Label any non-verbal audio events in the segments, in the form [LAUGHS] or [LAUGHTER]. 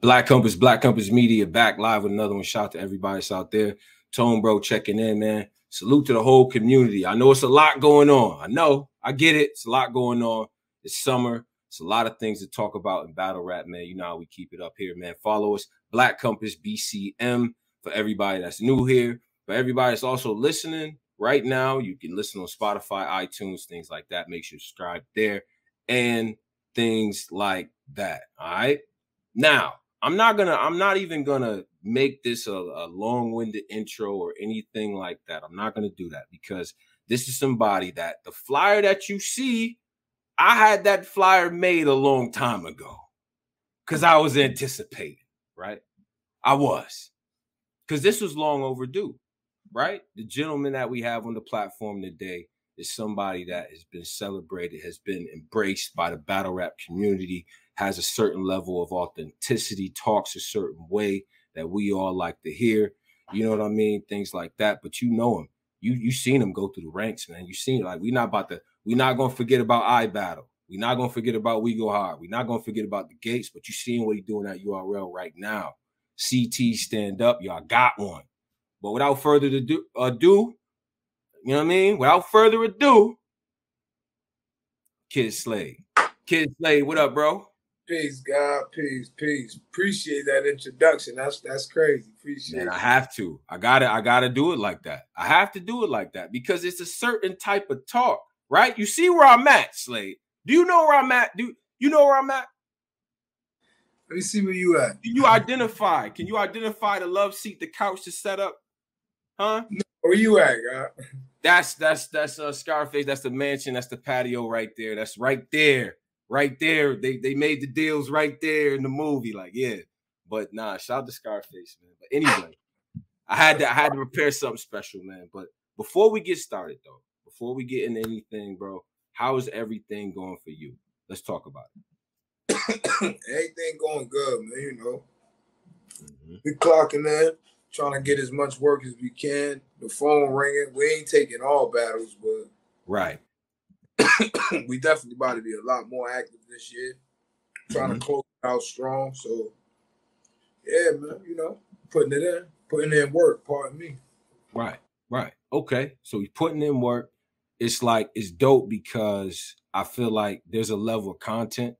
Black Compass, Black Compass Media, back live with another one. Shout out to everybody that's out there. Tone Bro checking in, man. Salute to the whole community. I know it's a lot going on. I know, I get it. It's a lot going on. It's summer. It's a lot of things to talk about in battle rap, man. You know how we keep it up here, man. Follow us, Black Compass BCM, for everybody that's new here. For everybody that's also listening right now, you can listen on Spotify, iTunes, things like that. Make sure you subscribe there and things like that. All right. Now, I'm not gonna, I'm not even gonna make this a, a long-winded intro or anything like that. I'm not gonna do that because this is somebody that the flyer that you see, I had that flyer made a long time ago because I was anticipating, right? I was because this was long overdue, right? The gentleman that we have on the platform today is somebody that has been celebrated, has been embraced by the battle rap community, has a certain level of authenticity, talks a certain way that we all like to hear. You know what I mean? Things like that. But you know him. You you seen him go through the ranks, man. You seen like we're not about to we're not gonna forget about iBattle. We're not gonna forget about We Go Hard. We're not gonna forget about the gates, but you seeing what he's doing at URL right now. CT stand up, y'all got one. But without further ado, ado you know what I mean? Without further ado, Kid Slade. Kid Slade, what up, bro? Peace, God. Peace, peace. Appreciate that introduction. That's that's crazy. Appreciate it. I have to. I gotta, I gotta do it like that. I have to do it like that because it's a certain type of talk, right? You see where I'm at, Slade. Do you know where I'm at? Do you know where I'm at? Let me see where you at. Can you identify? Can you identify the love seat, the couch to set up? Huh? Where you at, God? That's that's that's uh Scarface. That's the mansion. That's the patio right there. That's right there, right there. They they made the deals right there in the movie. Like yeah, but nah. Shout out to Scarface, man. But anyway, I had to I had to prepare something special, man. But before we get started, though, before we get into anything, bro, how is everything going for you? Let's talk about it. [COUGHS] Everything going good, man. You know, Mhm. we clocking in, trying to get as much work as we can. The phone ringing. We ain't taking all battles, but Right. [COUGHS] we definitely about to be a lot more active this year. Trying Mhm. to close out strong. So yeah, man. You know, putting it in, putting in work. Pardon me. Right, right. Okay. So he's putting in work. It's like it's dope because I feel like there's a level of content,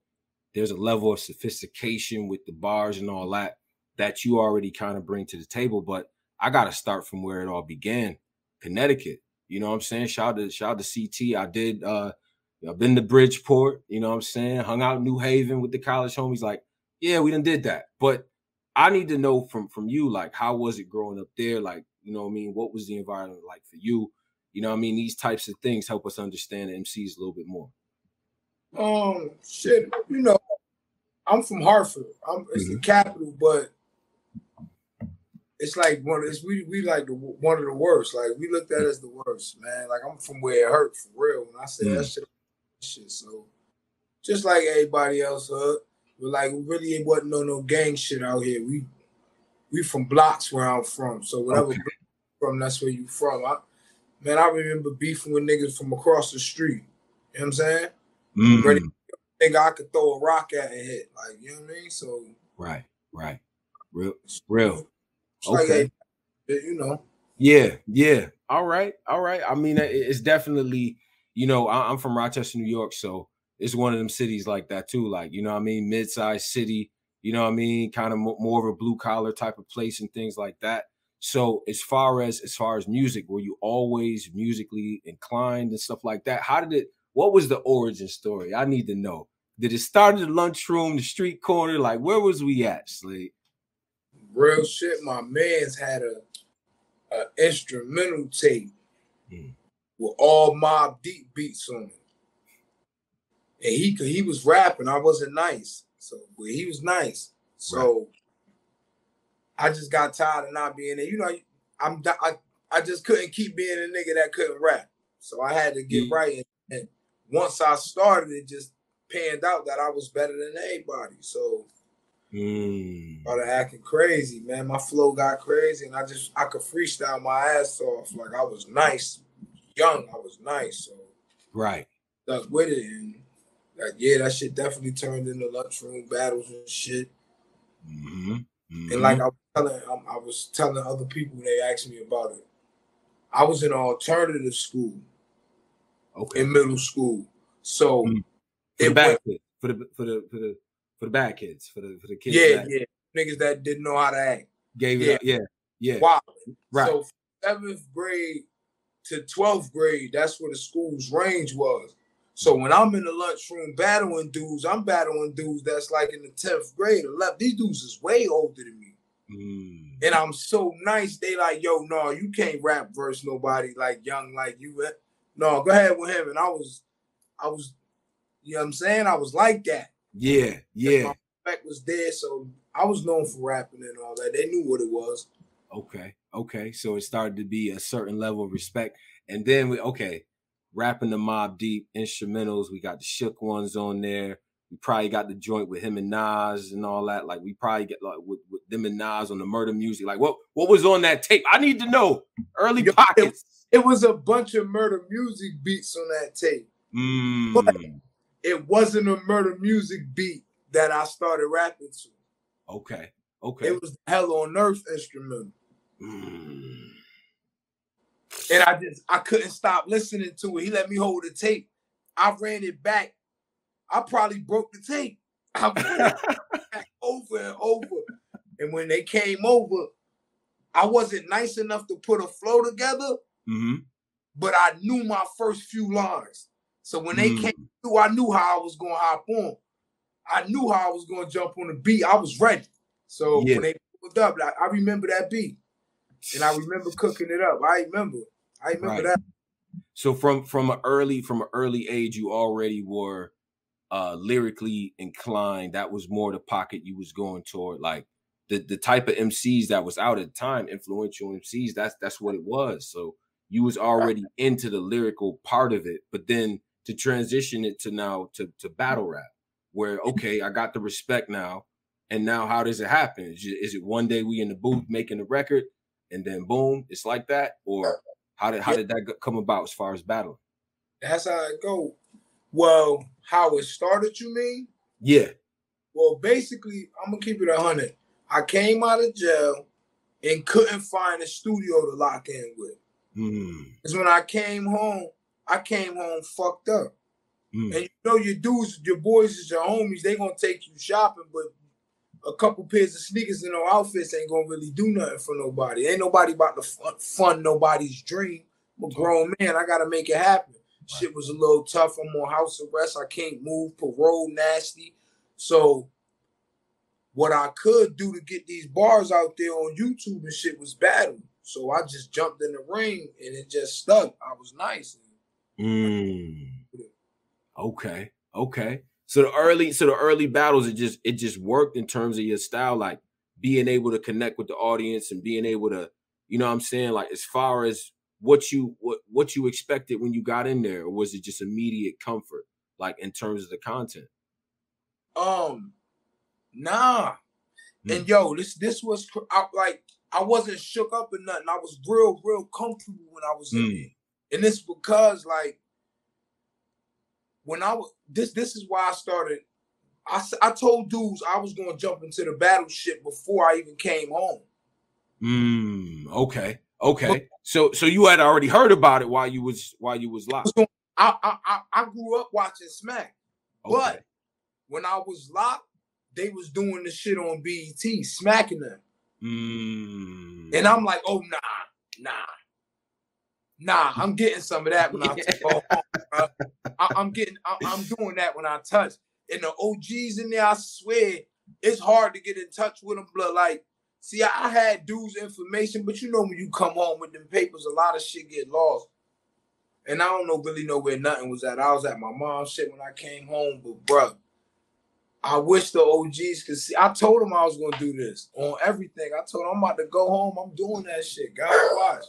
there's a level of sophistication with the bars and all that that you already kind of bring to the table. But I gotta start from where it all began, Connecticut. You know what I'm saying? Shout out to shout out to CT. I did uh I've been to Bridgeport, you know what I'm saying? Hung out in New Haven with the college homies. Like, yeah, we done did that. But I need to know from from you, like, how was it growing up there? Like, you know what I mean? What was the environment like for you? You know what I mean? These types of things help us understand the MCs a little bit more. Um, shit, you know, I'm from Hartford. I'm it's the capital, but it's like one. It's we we like the one of the worst. Like we looked at as the worst, man. Like I'm from where it hurt for real. When I say that shit, shit. So just like everybody else, uh, but like really it wasn't no no gang shit out here. We we from blocks where I'm from. So whatever Okay. from, that's where you from. I, man, I remember beefing with niggas from across the street. You know what I'm saying? Mm, Ready- Nigga, I could throw a rock at and hit. Like, you know what I mean? So Right, right. Real, real. It's like, Okay. you know, Yeah, yeah. All right, all right. I mean, it's definitely, you know, I- I'm from Rochester, New York, so it's one of them cities like that too. Like, you know, what I mean, mid-sized city. You know, what I mean, kind of more of a blue collar type of place and things like that. So, as far as as far as music, were you always musically inclined and stuff like that? How did it? What was the origin story? I need to know. Did it start at the lunchroom, the street corner? Like, where was we at, Slade? Real shit. My man's had a, a instrumental tape Mm. with all Mobb Deep beats on it. And he he was rapping. I wasn't nice. So but he was nice. So I just got tired of not being there. You know, I'm I, I just couldn't keep being a nigga that couldn't rap. So I had to get Yeah. right. And, and once I started, it just panned out that I was better than anybody. So Mm. started acting crazy, man. My flow got crazy, and I just I could freestyle my ass off. Like I was nice, young. I was nice, so Right. stuck with it. And like, yeah, that shit definitely turned into lunchroom battles and shit. Mm-hmm. Mm-hmm. And like I was telling, I was telling other people they asked me about it. I was in an alternative school, okay, in middle school. So mm-hmm. for the bad kids, for the for the for the for the bad kids, for the for the kids. Yeah, that, yeah, niggas that didn't know how to act. Gave it, yeah, up, yeah, yeah. Wow. Right. So seventh grade to twelfth grade, that's where the school's range was. So when I'm in the lunchroom battling dudes, I'm battling dudes that's like in the 10th grade or left. These dudes is way older than me. Mm. And I'm so nice. They like, yo, no, you can't rap verse nobody like young like you. No, go ahead with him. And I was, I was, you know what I'm saying? I was like that. Yeah, yeah. My respect was there. So I was known for rapping and all that. They knew what it was. Okay. Okay. So it started to be a certain level of respect. And then we okay, rapping the Mobb Deep instrumentals. We got the shook ones on there. We probably got the joint with him and Nas and all that. Like we probably get like with, with them and Nas on the murder music. Like what what was on that tape? I need to know. Early pockets. It, it was a bunch of murder music beats on that tape. Mm. But it wasn't a murder music beat that I started rapping to. Okay. Okay. It was Hell on Earth instrumental. Mm. And I just I couldn't stop listening to it. He let me hold the tape. I ran it back. I probably broke the tape. I it [LAUGHS] over and over. And when they came over, I wasn't nice enough to put a flow together, mm-hmm. but I knew my first few lines. So when they mm. came through, I knew how I was going to hop on. I knew how I was going to jump on the beat. I was ready. So yeah. when they pulled up, I, I remember that beat and I remember cooking it up. I remember. I remember right. that. So from from an early from an early age, you already were uh lyrically inclined. That was more the pocket you was going toward, like the the type of MCs that was out at the time, influential MCs. That's that's what it was. So you was already into the lyrical part of it, but then to transition it to now to to battle rap, where [LAUGHS] okay, I got the respect now, and now how does it happen? Is it, is it one day we in the booth making the record? and then boom, it's like that, or how did how did that come about as far as battling? That's how it go. Well, how it started, you mean? Yeah. Well, basically, I'm gonna keep it a hundred. I came out of jail and couldn't find a studio to lock in with. Mm. Because when I came home, I came home fucked up. Mm. And you know your dudes, your boys is your homies, they gonna take you shopping, but a couple pairs of sneakers and no outfits ain't gonna really do nothing for nobody. Ain't nobody about to fund, fund nobody's dream. I'm a grown man. I gotta make it happen. Right. Shit was a little tough. I'm on house arrest. I can't move. Parole nasty. So what I could do to get these bars out there on YouTube and shit was battle. So I just jumped in the ring and it just stuck. I was nice. Mm. Okay. Okay. So the early, so the early battles, it just it just worked in terms of your style, like being able to connect with the audience and being able to, you know, what I'm saying, like as far as what you what what you expected when you got in there, or was it just immediate comfort, like in terms of the content? Um, nah. Mm. And yo, this this was I, like I wasn't shook up or nothing. I was real real comfortable when I was mm. in hmm. there, and it's because like when I was this this is why I started. I, I told dudes I was going to jump into the battleship before I even came home. Mm, okay, okay. So so you had already heard about it while you was while you was locked. I I I grew up watching Smack, okay. but when I was locked, they was doing the shit on BET, smacking them. Mm. And I'm like, oh nah, nah, Nah, I'm getting some of that when I [LAUGHS] go home. I, am getting, I, I'm doing that when I touch. And the OGs in there, I swear, it's hard to get in touch with them. But like, see, I had dudes' information, but you know when you come home with them papers, a lot of shit get lost. And I don't know really know where nothing was at. I was at my mom's shit when I came home, but bro, I wish the OGs could see. I told them I was gonna do this on everything. I told them I'm about to go home. I'm doing that shit. God watch.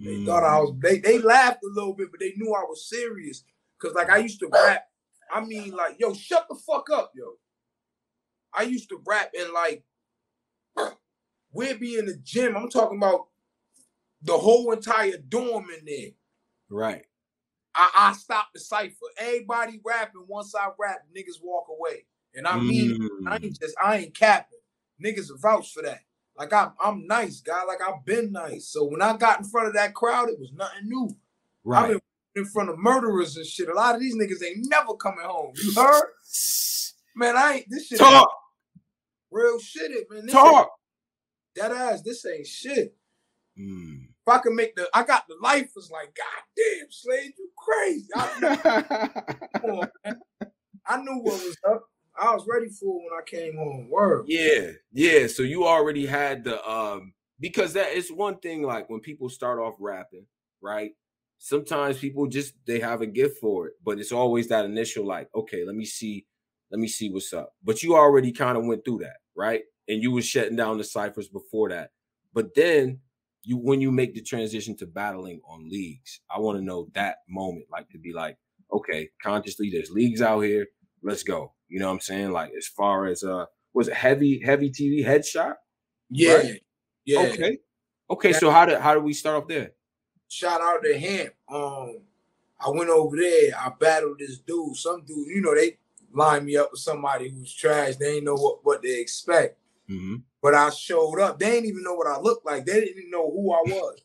They mm. thought I was. They they laughed a little bit, but they knew I was serious. Cause like I used to rap. I mean, like, yo, shut the fuck up, yo. I used to rap and like [CLEARS THROAT] we'd be in the gym. I'm talking about the whole entire dorm in there. Right. I, I stopped the cipher. Everybody rapping. Once I rap, niggas walk away. And I mean, mm. I ain't just I ain't capping. niggas vouch for that. Like I'm, I'm nice, guy. Like I've been nice. So when I got in front of that crowd, it was nothing new. Right. I've been in front of murderers and shit. A lot of these niggas ain't never coming home. You heard? Man, I ain't this shit. Talk. Real shit, it man. This Talk. That ass, this ain't shit. Mm. If I can make the, I got the life. Was like, God damn, Slade, you crazy. I, [LAUGHS] on, I knew what was up. I was ready for it when I came home. Word. Yeah, yeah. So you already had the um because that is one thing. Like when people start off rapping, right? Sometimes people just they have a gift for it, but it's always that initial like, okay, let me see, let me see what's up. But you already kind of went through that, right? And you was shutting down the ciphers before that. But then you when you make the transition to battling on leagues, I want to know that moment, like to be like, okay, consciously, there's leagues out here, let's go. You know what I'm saying? Like as far as uh was it heavy, heavy TV headshot? Yeah. Right? Yeah. Okay. Okay. so how did how did we start off there? Shout out to him. Um, I went over there, I battled this dude. Some dude, you know, they lined me up with somebody who's trash. They ain't know what, what they expect. Mm-hmm. But I showed up. They didn't even know what I looked like. They didn't even know who I was.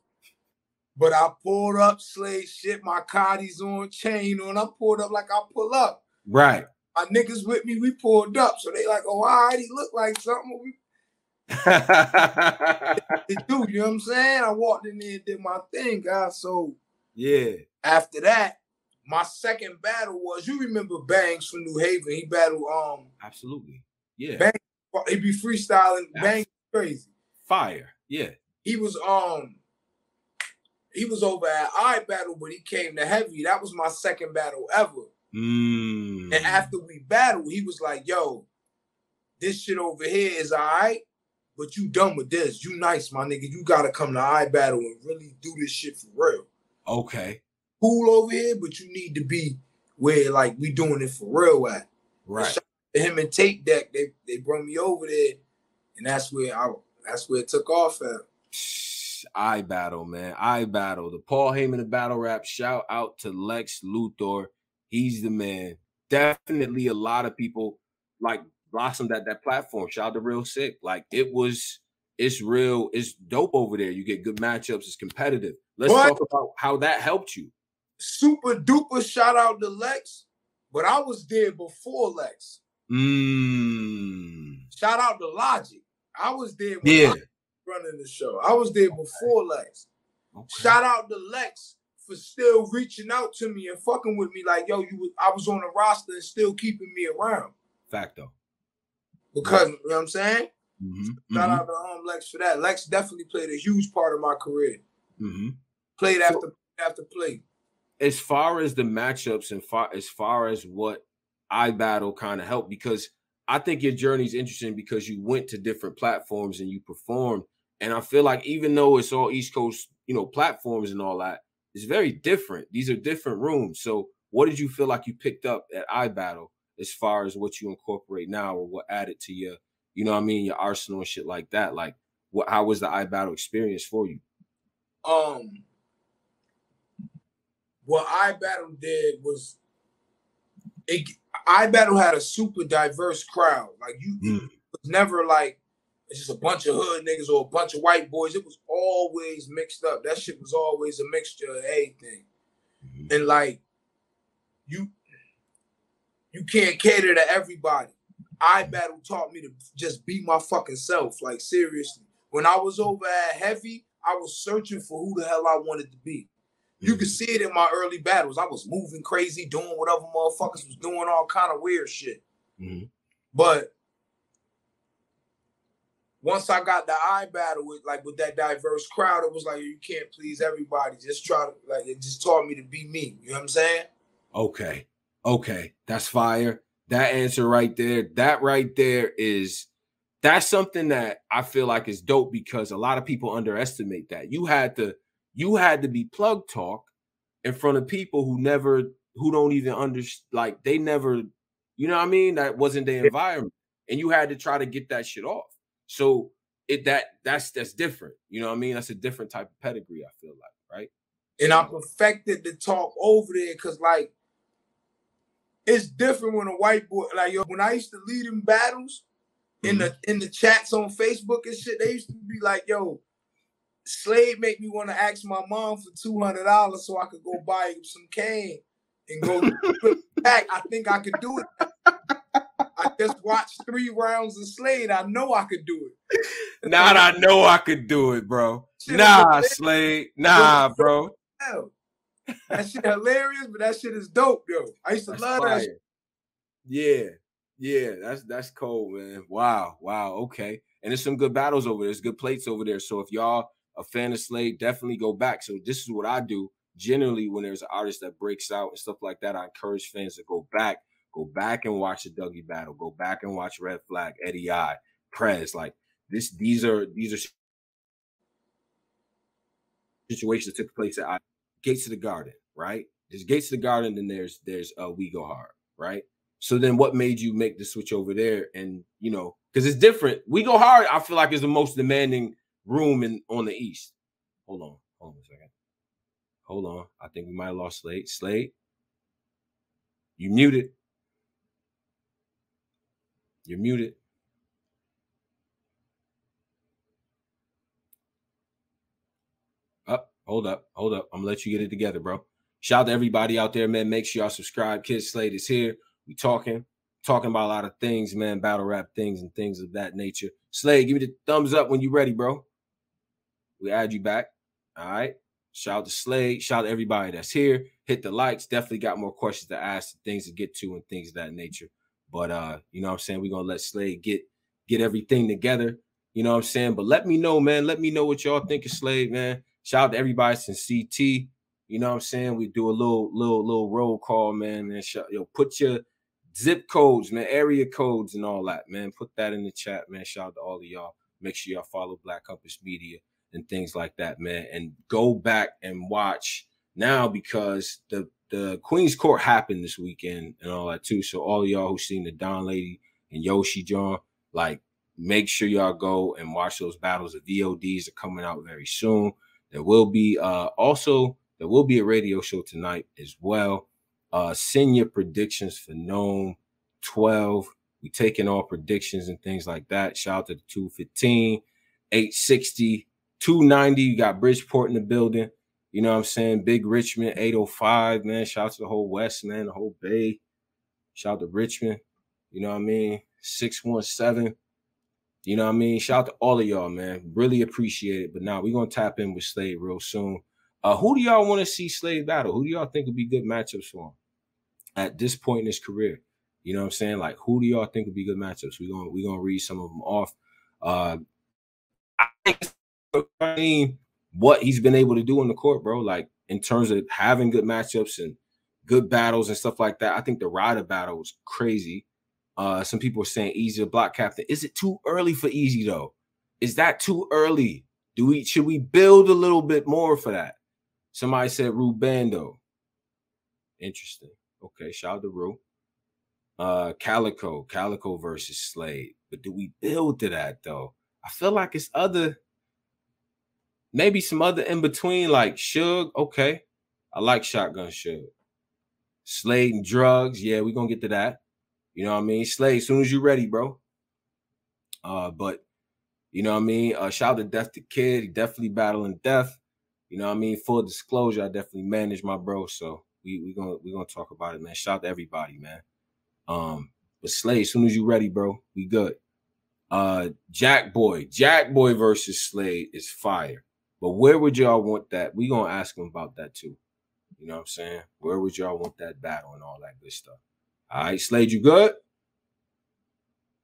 [LAUGHS] but I pulled up, slave shit, my Cardi's on, chain on. I pulled up like I pull up. Right my niggas with me, we pulled up. So they like, oh, all right, he look like something. We [LAUGHS] do, you know what I'm saying? I walked in there and did my thing, guys. So yeah. After that, my second battle was you remember Bangs from New Haven. He battled um absolutely. Yeah. Bang he be freestyling Bang crazy. Fire. Yeah. He was um he was over at iBattle, but he came to heavy. That was my second battle ever. Mm. And after we battled, he was like, yo, this shit over here is all right, but you done with this. You nice, my nigga. You gotta come to iBattle and really do this shit for real. Okay. Cool over here, but you need to be where like we doing it for real at. Right. Him and Tape Deck, they they brought me over there, and that's where I that's where it took off at. iBattle, man. iBattle. The Paul Heyman of battle rap. Shout out to Lex Luthor. He's the man. Definitely a lot of people like blossomed at that platform. Shout out to Real Sick. Like it was, it's real, it's dope over there. You get good matchups, it's competitive. Let's what? talk about how that helped you. Super duper shout out to Lex, but I was there before Lex. Mm. Shout out to Logic. I was there yeah. running the show. I was there before Lex. Okay. Shout out to Lex for still reaching out to me and fucking with me. Like, yo, you, I was on the roster and still keeping me around. Facto. Because you know what I'm saying. Mm-hmm. Shout mm-hmm. out to um, Lex for that. Lex definitely played a huge part of my career. Mm-hmm. Played after so, after play. As far as the matchups and far as far as what iBattle kind of helped because I think your journey is interesting because you went to different platforms and you performed. And I feel like even though it's all East Coast, you know, platforms and all that, it's very different. These are different rooms. So, what did you feel like you picked up at iBattle as far as what you incorporate now or what added to your, you know what I mean, your arsenal and shit like that? Like, what how was the iBattle experience for you? Um, what iBattle did was it. iBattle had a super diverse crowd. Like you, mm. was never like it's just a bunch of hood niggas or a bunch of white boys. It was always mixed up. That shit was always a mixture of everything. Mm-hmm. And like you you can't cater to everybody. iBattle taught me to just be my fucking self. Like seriously. When I was over at Heavy, I was searching for who the hell I wanted to be. You mm-hmm. could see it in my early battles. I was moving crazy, doing whatever motherfuckers was doing, all kind of weird shit. Mm-hmm. But once I got the iBattle with like with that diverse crowd, it was like you can't please everybody. Just try to like it just taught me to be me. You know what I'm saying? Okay. Okay. That's fire. That answer right there, that right there is that's something that I feel like is dope because a lot of people underestimate that. You had to you had to be plug talk in front of people who never who don't even understand like they never you know what I mean? That wasn't their environment. And you had to try to get that shit off. So it that that's that's different. You know what I mean? That's a different type of pedigree, I feel like, right? And I perfected the talk over there because like it's different when a white boy like yo, when I used to lead in battles, in mm-hmm. the in the chats on Facebook and shit, they used to be like, "Yo, Slade make me want to ask my mom for two hundred dollars so I could go buy some cane and go [LAUGHS] back. I think I could do it. I just watched three rounds of Slade. I know I could do it. Not I know I could do it, bro. Shit nah, Slade. Nah, bro. That shit hilarious, but that shit is dope, yo. I used to that's love fire. that. Shit. Yeah, yeah, that's that's cold, man. Wow, wow, okay. And there's some good battles over there. There's good plates over there. So if y'all a fan of Slade, definitely go back. So this is what I do generally when there's an artist that breaks out and stuff like that. I encourage fans to go back, go back and watch the Dougie battle, go back and watch Red Flag, Eddie I, Prez. Like this, these are these are situations that took place at Gates of the Garden, right? There's Gates of the Garden, and there's there's uh, We Go Hard, right? So then, what made you make the switch over there? And you know, because it's different. We Go Hard, I feel like is the most demanding room in on the East. Hold on, hold on a second. Hold on. I think we might have lost Slade. Slade, you muted. You're muted. Up, oh, hold up, hold up. I'm gonna let you get it together, bro. Shout out to everybody out there, man. Make sure y'all subscribe. Kid Slade is here. We talking, talking about a lot of things, man. Battle rap things and things of that nature. Slade, give me the thumbs up when you're ready, bro. We add you back. All right. Shout out to Slade. Shout out to everybody that's here. Hit the likes. Definitely got more questions to ask, things to get to, and things of that nature. But uh, you know what I'm saying? We're gonna let Slade get get everything together. You know what I'm saying? But let me know, man. Let me know what y'all think of Slade, man. Shout out to everybody since CT. You know what I'm saying? We do a little little little roll call, man. And shout, yo, put your zip codes, man, area codes and all that, man. Put that in the chat, man. Shout out to all of y'all. Make sure y'all follow Black Compass Media and things like that, man. And go back and watch now because the the Queen's Court happened this weekend and all that too. So all y'all who seen the Don Lady and Yoshi John, like make sure y'all go and watch those battles. The VODs are coming out very soon. There will be uh also there will be a radio show tonight as well. Uh send your predictions for NOME 12. We taking all predictions and things like that. Shout out to the 215, 860, 290, you got Bridgeport in the building. You know what I'm saying? Big Richmond, 805, man. Shout out to the whole West, man, the whole Bay. Shout out to Richmond. You know what I mean? 617. You know what I mean? Shout out to all of y'all, man. Really appreciate it. But now we're gonna tap in with Slade real soon. Uh, who do y'all want to see Slade battle? Who do y'all think would be good matchups for him at this point in his career? You know what I'm saying? Like, who do y'all think would be good matchups? We're gonna we're gonna read some of them off. Uh I think what he's been able to do in the court, bro. Like in terms of having good matchups and good battles and stuff like that. I think the Ryder battle was crazy. Uh, some people are saying Eazy the Block Captain. Is it too early for Eazy though? Is that too early? Do we should we build a little bit more for that? Somebody said Rubando. Interesting. Okay, shout out to Ru. Uh Calicoe, Calicoe versus Slade. But do we build to that though? I feel like it's other Maybe some other in between, like Suge. Okay. I like Shotgun Suge. Slade and drugs. Yeah, we're gonna get to that. You know what I mean? Slade, as soon as you're ready, bro. Uh, but you know what I mean? Uh, shout out to Death the Kid. He definitely battling death. You know what I mean? Full disclosure, I definitely manage my bro. So we we gonna we gonna talk about it, man. Shout out to everybody, man. Um, but Slade, as soon as you're ready, bro, we good. Uh Jack Boy, Jack Boy versus Slade is fire. But where would y'all want that? We gonna ask him about that too. You know what I'm saying? Where would y'all want that battle and all that good stuff? All right, Slade, you good?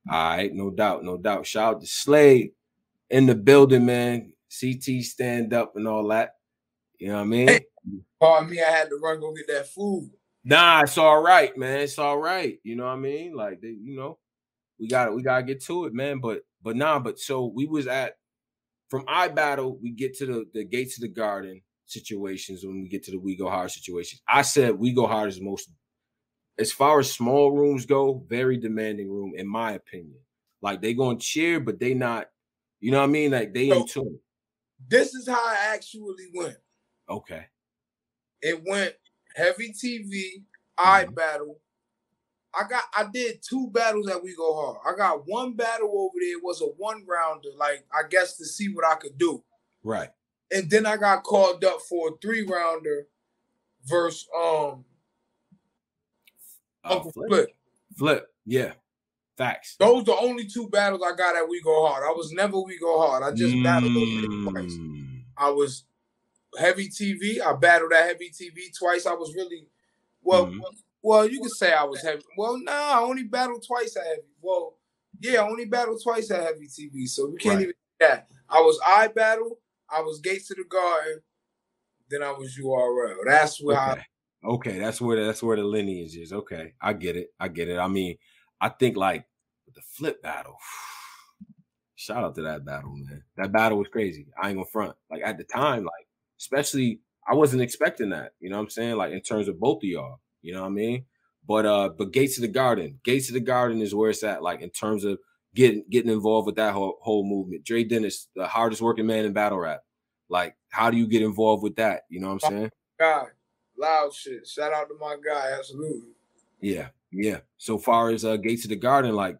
All right, no doubt, no doubt. Shout out to Slade in the building, man. CT stand up and all that. You know what I mean? Hey, pardon me, I had to run go get that food. Nah, it's all right, man. It's all right. You know what I mean? Like, they, you know, we got to we gotta get to it, man. But but nah, but so we was at from iBattle, we get to the, the gates of the garden situations when we get to the we go hard situations. I said we go hard is most as far as small rooms go, very demanding room, in my opinion. Like they gonna cheer, but they not, you know what I mean? Like they so, in tune. This is how it actually went. Okay. It went heavy TV, I mm-hmm. battle, I got I did two battles at We Go Hard. I got one battle over there it was a one rounder, like I guess to see what I could do. Right. And then I got called up for a three rounder versus um uh, Uncle Flip. Flip. Flip, yeah. Facts. Those the only two battles I got at We Go Hard. I was never We Go Hard. I just mm. battled over twice. I was heavy TV. I battled at heavy TV twice. I was really well. Mm. Well, you could say I was heavy. Well, no, nah, I only battled twice at heavy. Well, yeah, I only battled twice at heavy TV, so we can't right. even that. I was iBattle. I was Gates to the Garden. Then I was URL. That's where okay. I. Okay, that's where that's where the lineage is. Okay, I get it. I get it. I mean, I think like the flip battle. [SIGHS] Shout out to that battle, man. That battle was crazy. I ain't gonna front. Like at the time, like especially, I wasn't expecting that. You know what I'm saying? Like in terms of both of y'all. You know what I mean? But uh, but Gates of the Garden, Gates of the Garden is where it's at. Like in terms of getting getting involved with that whole whole movement. Dre Dennis, the hardest working man in battle rap. Like, how do you get involved with that? You know what I'm saying? God, loud shit. Shout out to my guy. Absolutely. Yeah, yeah. So far as uh, Gates of the Garden, like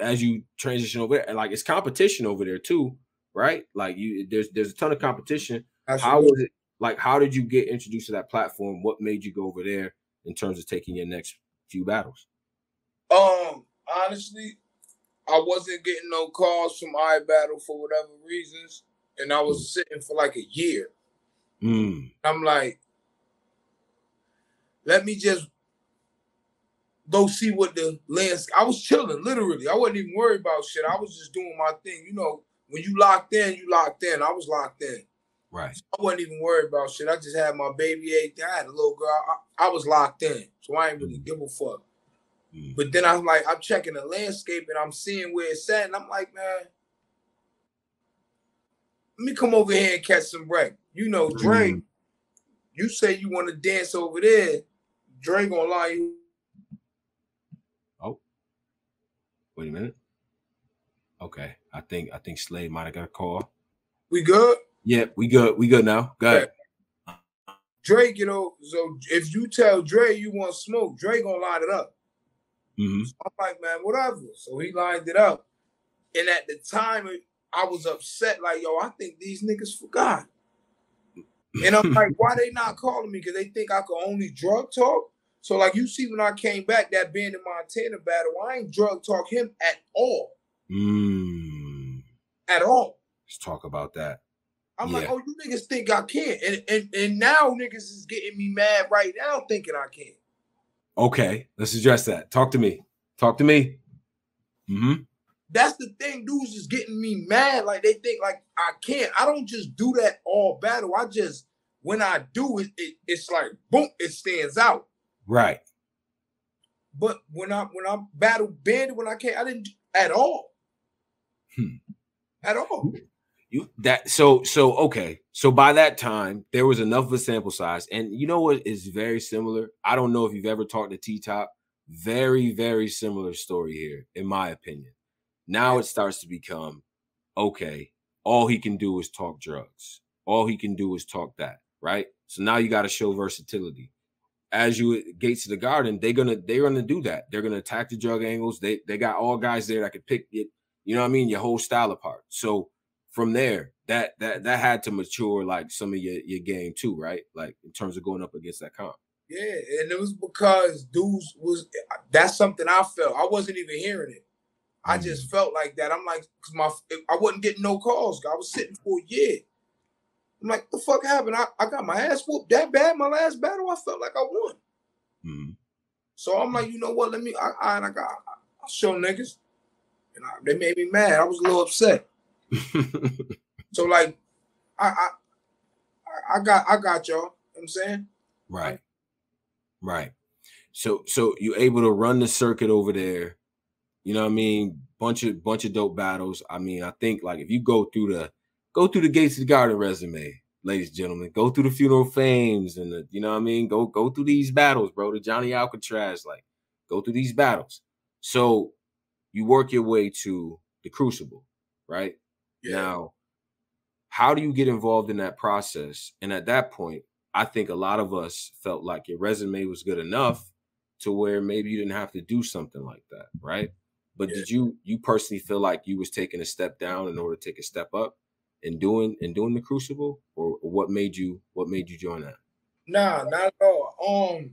as you transition over there, like it's competition over there too, right? Like you, there's there's a ton of competition. Absolutely. How was it? Like, how did you get introduced to that platform? What made you go over there? In terms of taking your next few battles? Um, honestly, I wasn't getting no calls from iBattle for whatever reasons, and I was mm. sitting for like a year. Mm. I'm like, let me just go see what the landscape. I was chilling, literally. I wasn't even worried about shit. I was just doing my thing. You know, when you locked in, you locked in. I was locked in. Right. So I wasn't even worried about shit. I just had my baby eight. I had a little girl. I, I was locked in, so I ain't really mm. give a fuck. Mm. But then I'm like, I'm checking the landscape and I'm seeing where it's at, and I'm like, man, let me come over here and catch some break. You know, Dre, mm. you say you want to dance over there. Dre gonna lie you. Oh, wait a minute. Okay, I think I think Slade might have got a call. We good? Yeah, we good. We good now. Go ahead. Drake, you know, so if you tell Dre you want smoke, Dre gonna light it up. Mm-hmm. So I'm like, man, whatever. So he lined it up. And at the time, I was upset, like, yo, I think these niggas forgot. And I'm like, why they not calling me? Because they think I can only drug talk. So, like, you see, when I came back, that Bandit Montana battle, I ain't drug talk him at all. Mm. At all. Let's talk about that. I'm yeah. like, oh, you niggas think I can't. And, and and now niggas is getting me mad right now thinking I can't. Okay, let's address that. Talk to me. Talk to me. Mm-hmm. That's the thing, dudes is getting me mad. Like they think like I can't. I don't just do that all battle. I just when I do it, it it's like boom, it stands out. Right. But when I when I battle bandit when I can't, I didn't at all. Hmm. At all. You that so so okay. So by that time, there was enough of a sample size, and you know what is very similar. I don't know if you've ever talked to T Top. Very very similar story here, in my opinion. Now it starts to become okay. All he can do is talk drugs. All he can do is talk that, right? So now you got to show versatility. As you uh, gates of the garden, they're gonna they're gonna do that. They're gonna attack the drug angles. They they got all guys there that could pick it. You know what I mean? Your whole style apart. So from there, that that that had to mature like some of your your game too, right? Like in terms of going up against that comp. Yeah, and it was because dudes was that's something I felt. I wasn't even hearing it. I mm. just felt like that. I'm like, cause my I wasn't getting no calls. I was sitting for a year. I'm like, the fuck happened? I, I got my ass whooped that bad. My last battle, I felt like I won. Mm. So I'm like, you know what? Let me. I I, I got I show niggas, and I, they made me mad. I was a little upset. [LAUGHS] so like, I, I I got I got y'all. You know I'm saying right, right. So so you able to run the circuit over there. You know what I mean? Bunch of bunch of dope battles. I mean, I think like if you go through the go through the gates of the garden resume, ladies and gentlemen, go through the funeral fames and the you know what I mean. Go go through these battles, bro. The Johnny Alcatraz, like go through these battles. So you work your way to the Crucible, right? Yeah. Now, how do you get involved in that process? And at that point, I think a lot of us felt like your resume was good enough to where maybe you didn't have to do something like that, right? But yeah. did you you personally feel like you was taking a step down in order to take a step up in doing in doing the crucible, or, or what made you what made you join that? Nah, not at all. Um,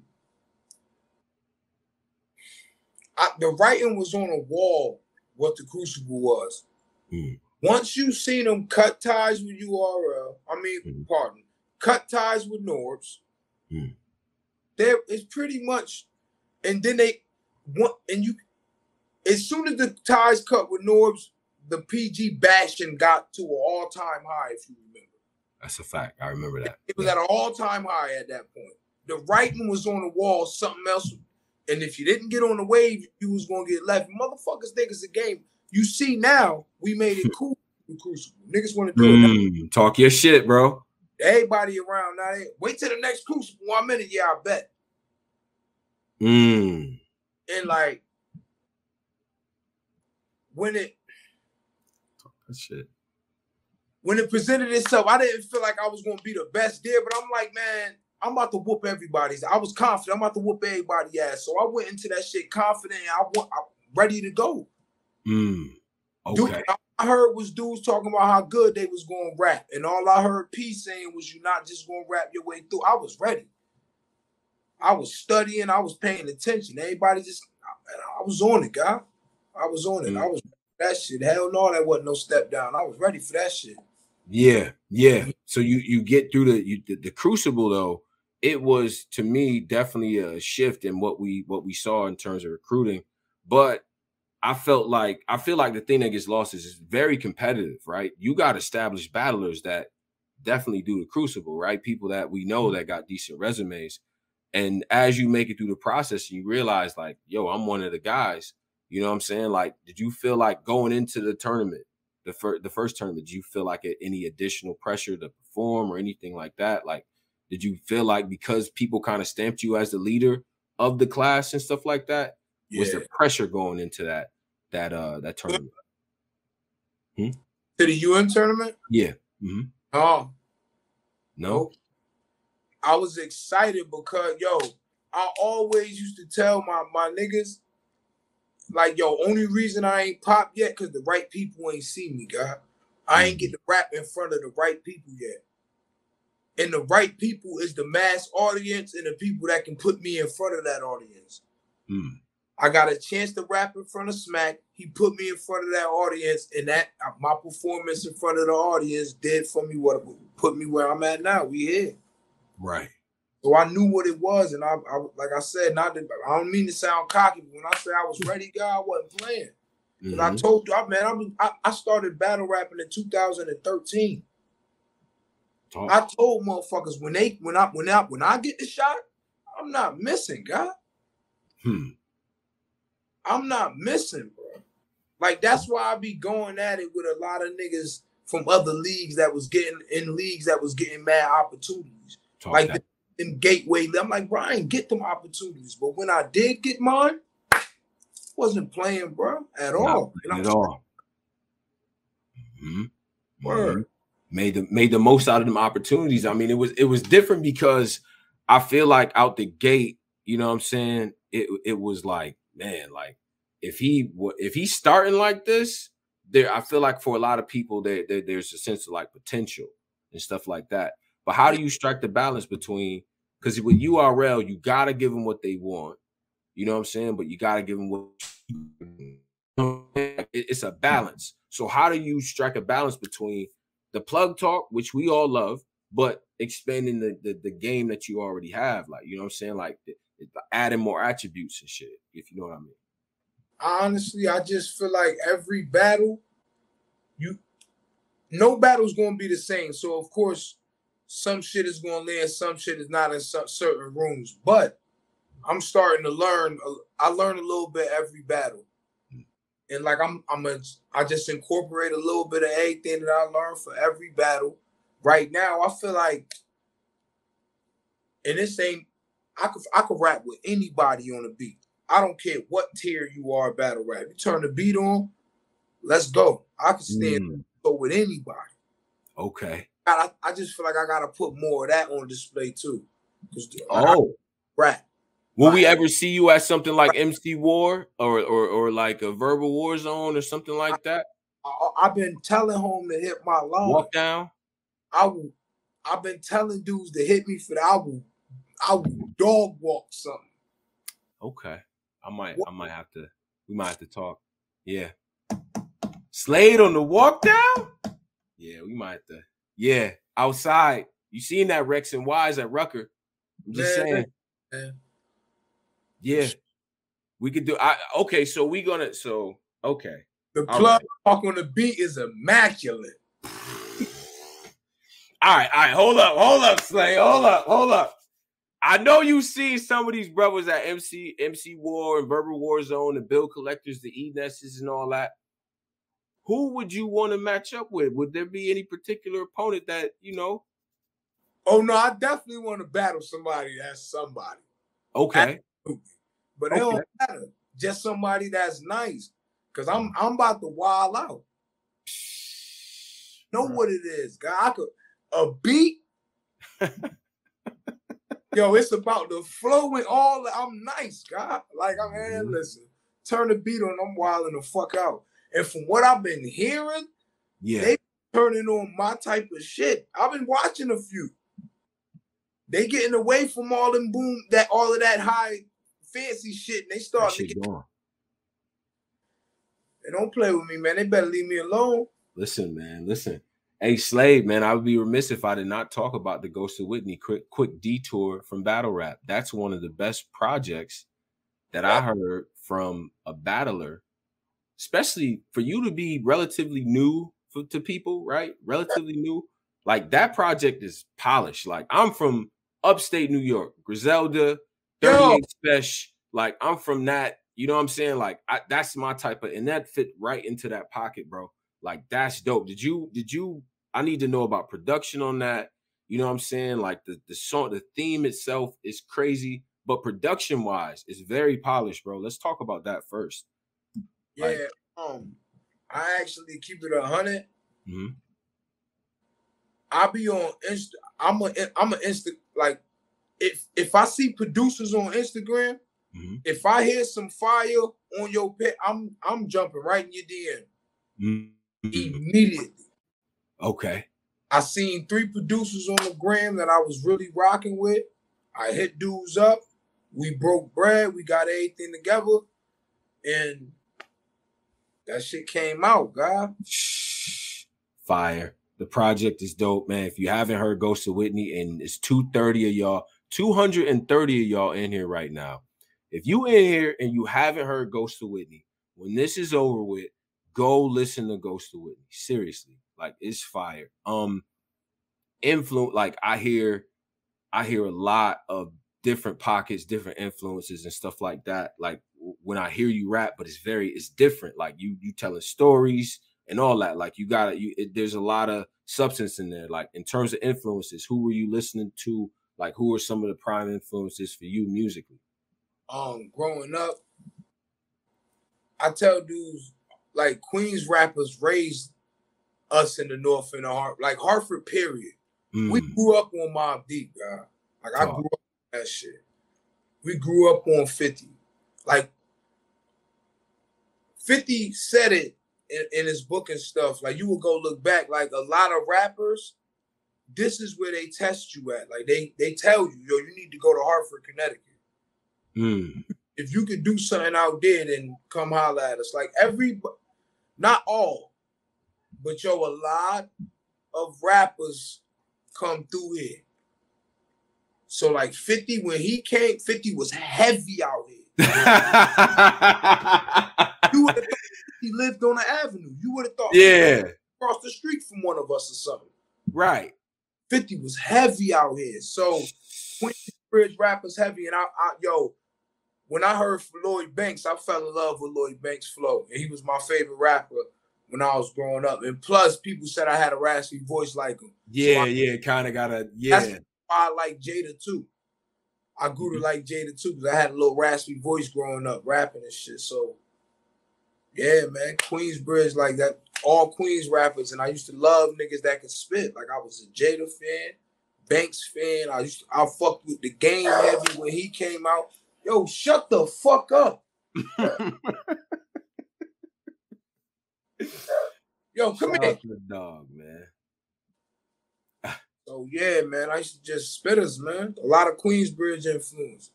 I, the writing was on a wall. What the crucible was. Mm. Once you've seen them cut ties with URL, I mean, mm. pardon, cut ties with Norbes. Mm. There is pretty much, and then they want, and you, as soon as the ties cut with Norbes, the PG bashing got to an all time high. If you remember, that's a fact. I remember that. It was yeah. at an all time high at that point. The writing was on the wall. Something else, and if you didn't get on the wave, you was gonna get left. Motherfuckers think it's a game. You see now, we made it cool. Crucible. Niggas want to do mm, it. Talk your shit, bro. Everybody around now. They, wait till the next Crucible. One minute, yeah, I bet. Mm. And like when it that shit. When it presented itself, I didn't feel like I was gonna be the best there, but I'm like, man, I'm about to whoop everybody's. I was confident. I'm about to whoop everybody ass. So I went into that shit confident. I want, I'm ready to go. Mm. Okay. Dude, I heard was dudes talking about how good they was going to rap, and all I heard P saying was, "You're not just going to rap your way through." I was ready. I was studying. I was paying attention. Everybody just, I, I was on it, guy. I was on it. Mm. I was that shit. Hell no, that wasn't no step down. I was ready for that shit. Yeah, yeah. So you you get through the you, the, the crucible though. It was to me definitely a shift in what we what we saw in terms of recruiting, but I felt like I feel like the thing that gets lost is it's very competitive, right? You got established battlers that definitely do the crucible, right? People that we know mm-hmm. that got decent resumes. And as you make it through the process, you realize like, yo, I'm one of the guys. You know what I'm saying? Like, did you feel like going into the tournament, the first the first tournament, did you feel like any additional pressure to perform or anything like that? Like, did you feel like because people kind of stamped you as the leader of the class and stuff like that, yeah. was the pressure going into that that uh that tournament? Hmm? To the UN tournament? Yeah. Mm-hmm. Oh. No. I was excited because yo, I always used to tell my my niggas, like, yo, only reason I ain't popped yet because the right people ain't see me, God. I ain't mm-hmm. get the rap in front of the right people yet. And the right people is the mass audience and the people that can put me in front of that audience. Mm. I got a chance to rap in front of Smack. He put me in front of that audience, and that uh, my performance in front of the audience did for me what put me where I'm at now. We here, right? So I knew what it was, and I, I like I said, not that, I don't mean to sound cocky, but when I say I was ready, God, I wasn't playing. Mm-hmm. I told you, man, I, I started battle rapping in 2013. Talk. I told motherfuckers when they when I when I when I get the shot, I'm not missing, God. Hmm. I'm not missing, bro. Like that's why I be going at it with a lot of niggas from other leagues that was getting in leagues that was getting mad opportunities. Talk like the, in Gateway, I'm like, Brian, get them opportunities. But when I did get mine, wasn't playing, bro, at all. at all. Mm-hmm. Word. Mm-hmm. Made the made the most out of them opportunities. I mean, it was it was different because I feel like out the gate, you know what I'm saying? It it was like man, like if he if he's starting like this, there I feel like for a lot of people there, there there's a sense of like potential and stuff like that. But how do you strike the balance between because with URL you gotta give them what they want, you know what I'm saying? But you gotta give them what it's a mm. balance. So how do you strike a balance between the plug talk, which we all love, but expanding the, the, the game that you already have, like you know what I'm saying, like adding more attributes and shit, if you know what I mean. Honestly, I just feel like every battle, you no battle's gonna be the same. So of course, some shit is gonna land, some shit is not in some certain rooms. But I'm starting to learn. I learn a little bit every battle, and like I'm, I'm a, I just incorporate a little bit of everything that I learned for every battle. Right now, I feel like, and this ain't I could I could rap with anybody on a beat. I don't care what tier you are battle rap. You turn the beat on, let's go. I can stand mm. go with anybody. Okay. I, I just feel like I gotta put more of that on display too. Oh, rap. Will we ever see you at something like MC War or or or like a verbal war zone or something like that? I, have been telling home to hit my line. Walk down. I will. I've been telling dudes to hit me for the album. I will dog walk something. Okay, I might. I might have to. We might have to talk. Yeah. Slade on the walk down. Yeah, we might have to. Yeah, outside. You seen that Rex and Wise at Rucker? I'm just man, saying. Man. Yeah, we could do. I okay. So we gonna. So okay. The plug right. talk on the beat is immaculate. [LAUGHS] All right, all right, hold up, hold up, Slay, hold up, hold up. I know you see some of these brothers at MC MC War and Verbal War Zone and Bill Collectors, the E Nesses and all that. Who would you want to match up with? Would there be any particular opponent that you know? Oh no, I definitely want to battle somebody that's somebody. Okay. But it don't matter. Just somebody that's nice. Cause I'm I'm about to wild out. Know what it is, guy. I could a beat. [LAUGHS] Yo, it's about the flow and all. I'm nice, God. Like I'm man, mm-hmm. listen, turn the beat on, I'm wilding the fuck out. And from what I've been hearing, yeah, they turning on my type of shit. I've been watching a few. They getting away from all them boom that all of that high fancy shit, and they start to get. Going. They don't play with me, man. They better leave me alone. Listen, man. Listen. Hey, Slade, man, I would be remiss if I did not talk about the Ghost of Whitney quick, quick detour from Battle Rap. That's one of the best projects that I heard from a battler, especially for you to be relatively new for, to people, right? Relatively new. Like that project is polished. Like I'm from upstate New York, Griselda, 38 Spesh. Like I'm from that, you know what I'm saying? Like I, that's my type of, and that fit right into that pocket, bro. Like that's dope. Did you did you I need to know about production on that. You know what I'm saying? Like the the song, the theme itself is crazy, but production wise, it's very polished, bro. Let's talk about that first. Yeah, like, um, I actually keep it a 100 mm-hmm. I'll be on Insta. I'm a I'm an Insta like if if I see producers on Instagram, mm-hmm. if I hear some fire on your pet, I'm I'm jumping right in your DM mm-hmm. immediately. Okay. I seen three producers on the gram that I was really rocking with. I hit dudes up. We broke bread. We got everything together, and that shit came out, God. Fire. The project is dope, man. If you haven't heard Ghost of Whitney, and it's 230 of y'all, 230 of y'all in here right now. If you in here and you haven't heard Ghost of Whitney, when this is over with, go listen to Ghost of Whitney. Seriously. Like it's fire. Um influence like I hear I hear a lot of different pockets, different influences and stuff like that. Like when I hear you rap, but it's very it's different. Like you you telling stories and all that. Like you got you it, there's a lot of substance in there. Like in terms of influences, who were you listening to? Like who are some of the prime influences for you musically? Um, growing up, I tell dudes like Queens rappers raised us in the North and the Hart, like Hartford, period. Mm. We grew up on Mobb Deep, God. Like I grew up on that shit. We grew up on 50. Like 50 said it in, in his book and stuff. Like you will go look back, like a lot of rappers, this is where they test you at. Like they they tell you, yo, you need to go to Hartford, Connecticut. Mm. If you could do something out there, then come holler at us. Like every, not all, but yo, a lot of rappers come through here. So like 50, when he came, 50 was heavy out here. [LAUGHS] you would have thought he lived on the avenue. You would have thought yeah across the street from one of us or something. Right. 50 was heavy out here. So Bridge rappers heavy. And I, I yo, when I heard Lloyd Banks, I fell in love with Lloyd Banks' flow. And he was my favorite rapper when I was growing up. And plus, people said I had a raspy voice like him. Yeah, so I, yeah, kind of got a yeah. That's why I like Jada too. I grew to mm-hmm. like Jada too because I had a little raspy voice growing up, rapping and shit. So, yeah, man, Queensbridge like that. All Queens rappers, and I used to love niggas that could spit. Like I was a Jada fan, Banks fan. I used to, I fucked with the game heavy when he came out. Yo, shut the fuck up. [LAUGHS] Yo, come Shout here. the dog, man. So yeah, man, I used to just spitters, man. A lot of Queensbridge influence.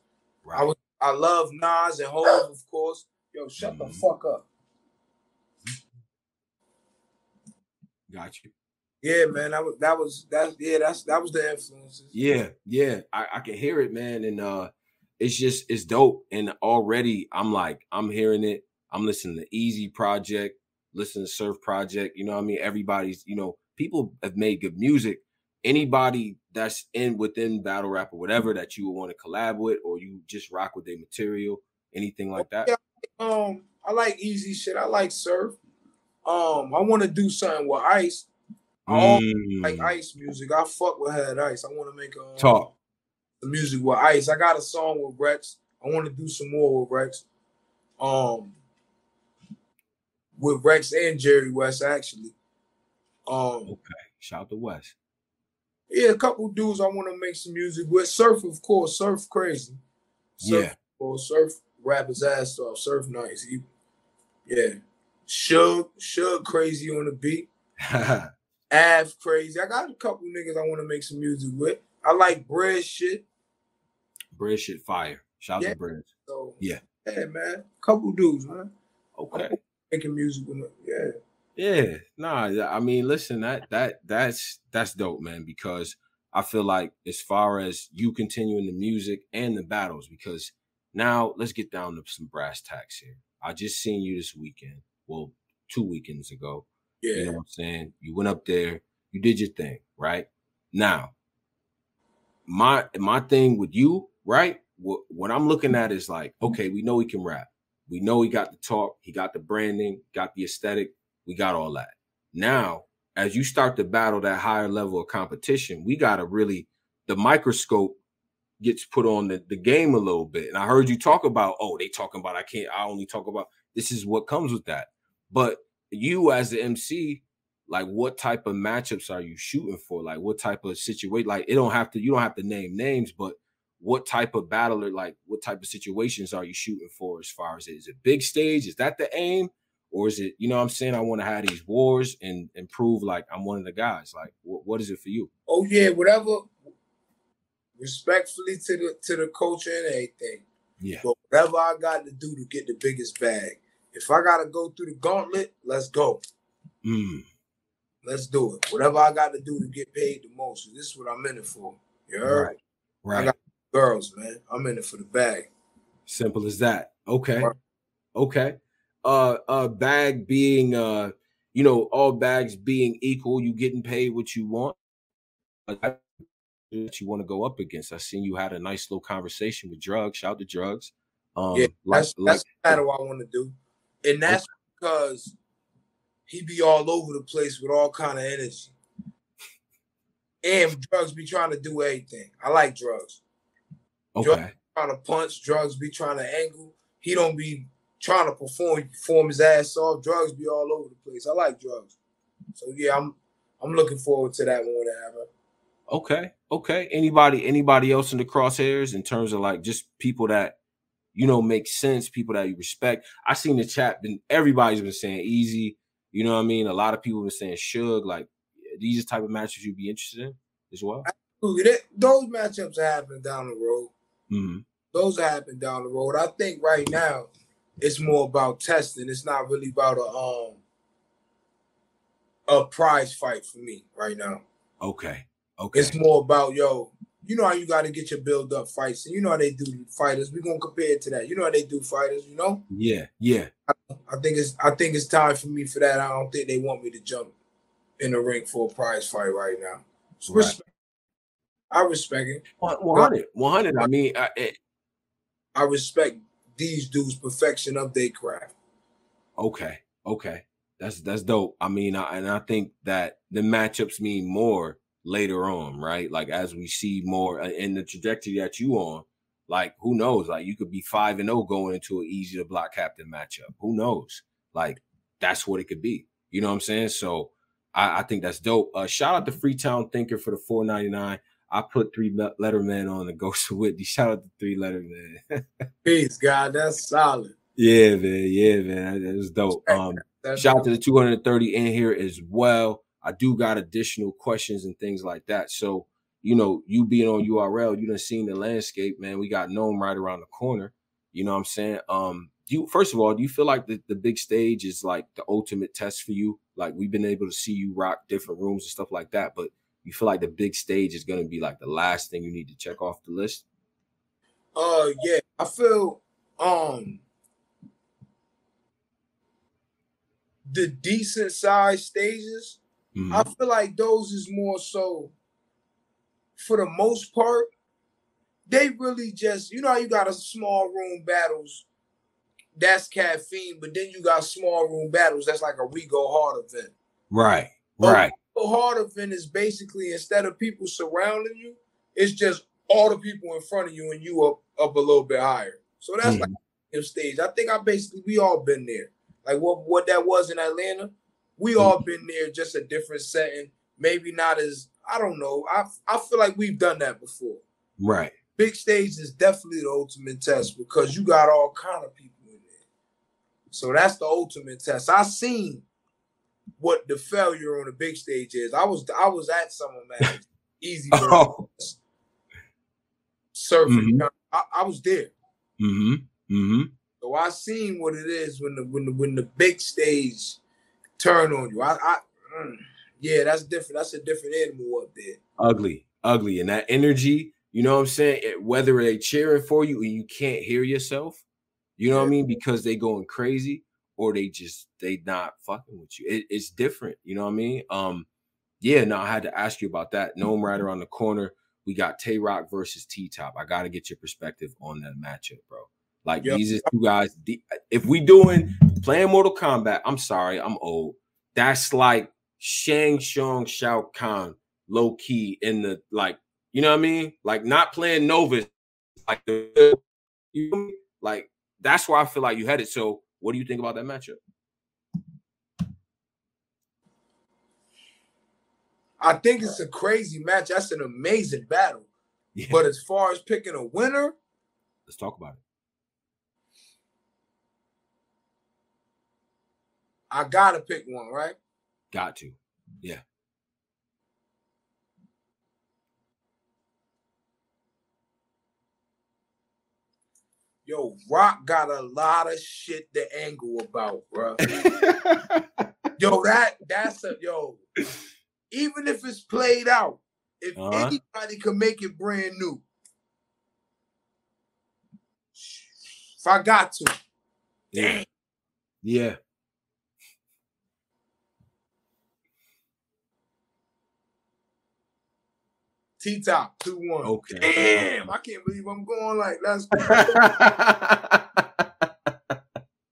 I was I love Nas and Hov, of course. Yo, shut the Mhm. fuck up. Got you. Yeah, man. That was that was that yeah, that's that was the influences. Yeah, yeah. I, I can hear it, man. And uh it's just it's dope. And already I'm like, I'm hearing it. I'm listening to Eazy Project, listening to Surf Project. You know what I mean? Everybody's, you know, people have made good music. Anybody that's in within battle rap or whatever that you would want to collab with, or you just rock with their material, anything like that. Yeah. Um, I like Eazy shit. I like surf. Um, I want to do something with ice. I like Mm, ice music. I fuck with head ice. I want to make um, talk. the music with ice. I got a song with Rex. I want to do some more with Rex. Um, with Rex and Jerry West actually. Um, Okay. Shout to West. yeah, a couple dudes I want to make some music with. Surf, of course. Surf crazy. Surf, Yeah. Or surf rap his ass off. Surf nice. He, yeah. Suge, Suge crazy on the beat. [LAUGHS] Av crazy. I got a couple niggas I want to make some music with. I like bread shit. Bread shit fire. Shout Yeah. to Bread. So Yeah. yeah, man. Couple dudes, man. Okay. Making music with them. Yeah. Yeah, nah. I mean, listen, that that that's that's dope, man. Because I feel like as far as you continuing the music and the battles, because now let's get down to some brass tacks here. I just seen you this weekend, well, two weekends ago. Yeah. You know what I'm saying? You went up there, you did your thing, right? Now, my my thing with you, right? What what I'm looking at is like, okay, we know he can rap. We know he got the talk, he got the branding, got the aesthetic, we got all that. Now, as you start to battle that higher level of competition, we gotta really the microscope gets put on the, the game a little bit. And I heard you talk about, oh, they talking about I can't, I only talk about this is what comes with that. But you as the MC, like what type of matchups are you shooting for? Like what type of situation? Like it don't have to, you don't have to name names, but what type of battler, like what type of situations are you shooting for as far as is it big stage? Is that the aim? Or is it, you know what I'm saying? I want to have these wars and, and prove like I'm one of the guys. Like what, what is it for you? Oh yeah, whatever. Respectfully to the to the culture and everything. Yeah. But whatever I got to do to get the biggest bag. If I gotta go through the gauntlet, let's go. Mm, Let's do it. Whatever I got to do to get paid the most. This is what I'm in it for. Heard? Right. right. got- Girls, man. I'm in it for the bag. Simple as that. Okay. Okay. Uh uh bag being uh you know all bags being equal, you getting paid what you want. That you want to go up against. I seen you had a nice little conversation with drugs. Shout to drugs. Um Yeah, like, That's like that's the battle I want to do. And that's because he be all over the place with all kind of energy. And drugs be trying to do everything. I like drugs. Okay. Trying to punch, drugs be trying to angle. He don't be trying to perform, perform his ass off. Drugs be all over the place. I like drugs. So yeah, I'm I'm looking forward to that one happen. Okay. Okay. Anybody anybody else in the crosshairs in terms of like just people that you know make sense, people that you respect. I seen the chat been everybody's been saying Eazy. You know what I mean? A lot of people been saying Suge. Like these are the type of matches you'd be interested in as well. Look at it. Those matchups are happening down the road. Hmm those happen down the road. I think right now it's more about testing. It's not really about a um a prize fight for me right now. Okay. Okay. It's more about yo. You know how you got to get your build up fights, and you know how they do fighters. We're gonna compare it to that. You know how they do fighters. You know. yeah. Yeah. I think it's I think it's time for me for that. I don't think they want me to jump in the ring for a prize fight right now. So Right. respect- I respect it. 100. 100. I mean, I, it, I respect these dudes' perfection of their craft. okay. Okay. That's that's dope. I mean, I, and I think that the matchups mean more later on, right? Like as we see more uh, in the trajectory that you on, like who knows? Like you could be five and zero going into an Eazy the Block Captain matchup. Who knows? Like that's what it could be. You know what I'm saying? So I, I think that's dope. Uh, shout out to Freetown Thinker for the 499. I put three letter man on the Ghost of Whitney. Shout out to three letter man. [LAUGHS] Peace, God. That's solid. Yeah, man. Yeah, man. That was dope. Um, That's shout out to the 230 in here as well. I do got additional questions and things like that. So, you know, you being on URL, you done seen the landscape, man. We got NOME right around the corner. You know what I'm saying? Um, you first of all, do you feel like the, the big stage is like the ultimate test for you? Like we've been able to see you rock different rooms and stuff like that, but you feel like the big stage is gonna be like the last thing you need to check off the list? Uh yeah, I feel um the decent size stages, mm-hmm. I feel like those is more so for the most part, they really just you know you got a small room battles that's caffeine, but then you got small room battles that's like a we go hard event. Right, right. A hard event is basically instead of people surrounding you, it's just all the people in front of you and you up up a little bit higher. So that's mm-hmm. like stage. I think I basically we all been there. Like what what that was in Atlanta, we mm-hmm. all been there, just a different setting. Maybe not as I don't know. I I feel like we've done that before. Right. Big stage is definitely the ultimate test because you got all kind of people in there. So that's the ultimate test. I seen what the failure on the big stage is. I was I was at some of them [LAUGHS] easy oh. surfing. Mm-hmm. I, I, was there. Mm-hmm. Mm-hmm. So I seen what it is when the when the when the big stage turn on you. I, I mm, yeah, that's different. That's a different animal up there. Ugly, ugly, and that energy. You know what I'm saying? It, whether they cheering for you and you can't hear yourself, you know yeah. what I mean, because they going crazy, or they just they not fucking with you. It, it's different. You know what I mean? Um, yeah. No, I had to ask you about that. NOME right around the corner. We got Tay Roc versus T Top. I got to get your perspective on that matchup, bro. Like yep. these are two guys. If we doing playing Mortal Kombat, I'm sorry, I'm old. That's like Shang Tsung Shao Kahn low key in the like, you know what I mean? Like not playing Novus, like the you know like that's why I feel like you had it. So, what do you think about that matchup? I think it's a crazy match. That's an amazing battle. Yeah. But as far as picking a winner, let's talk about it. I gotta pick one, right? Got to. Yeah. Yo, Roc got a lot of shit to angle about, bro. [LAUGHS] yo, that that's a yo. Even if it's played out, if uh-huh. anybody can make it brand new, if I got to, yeah, damn. yeah. T top two one. Okay. Damn, I can't believe I'm going like that's.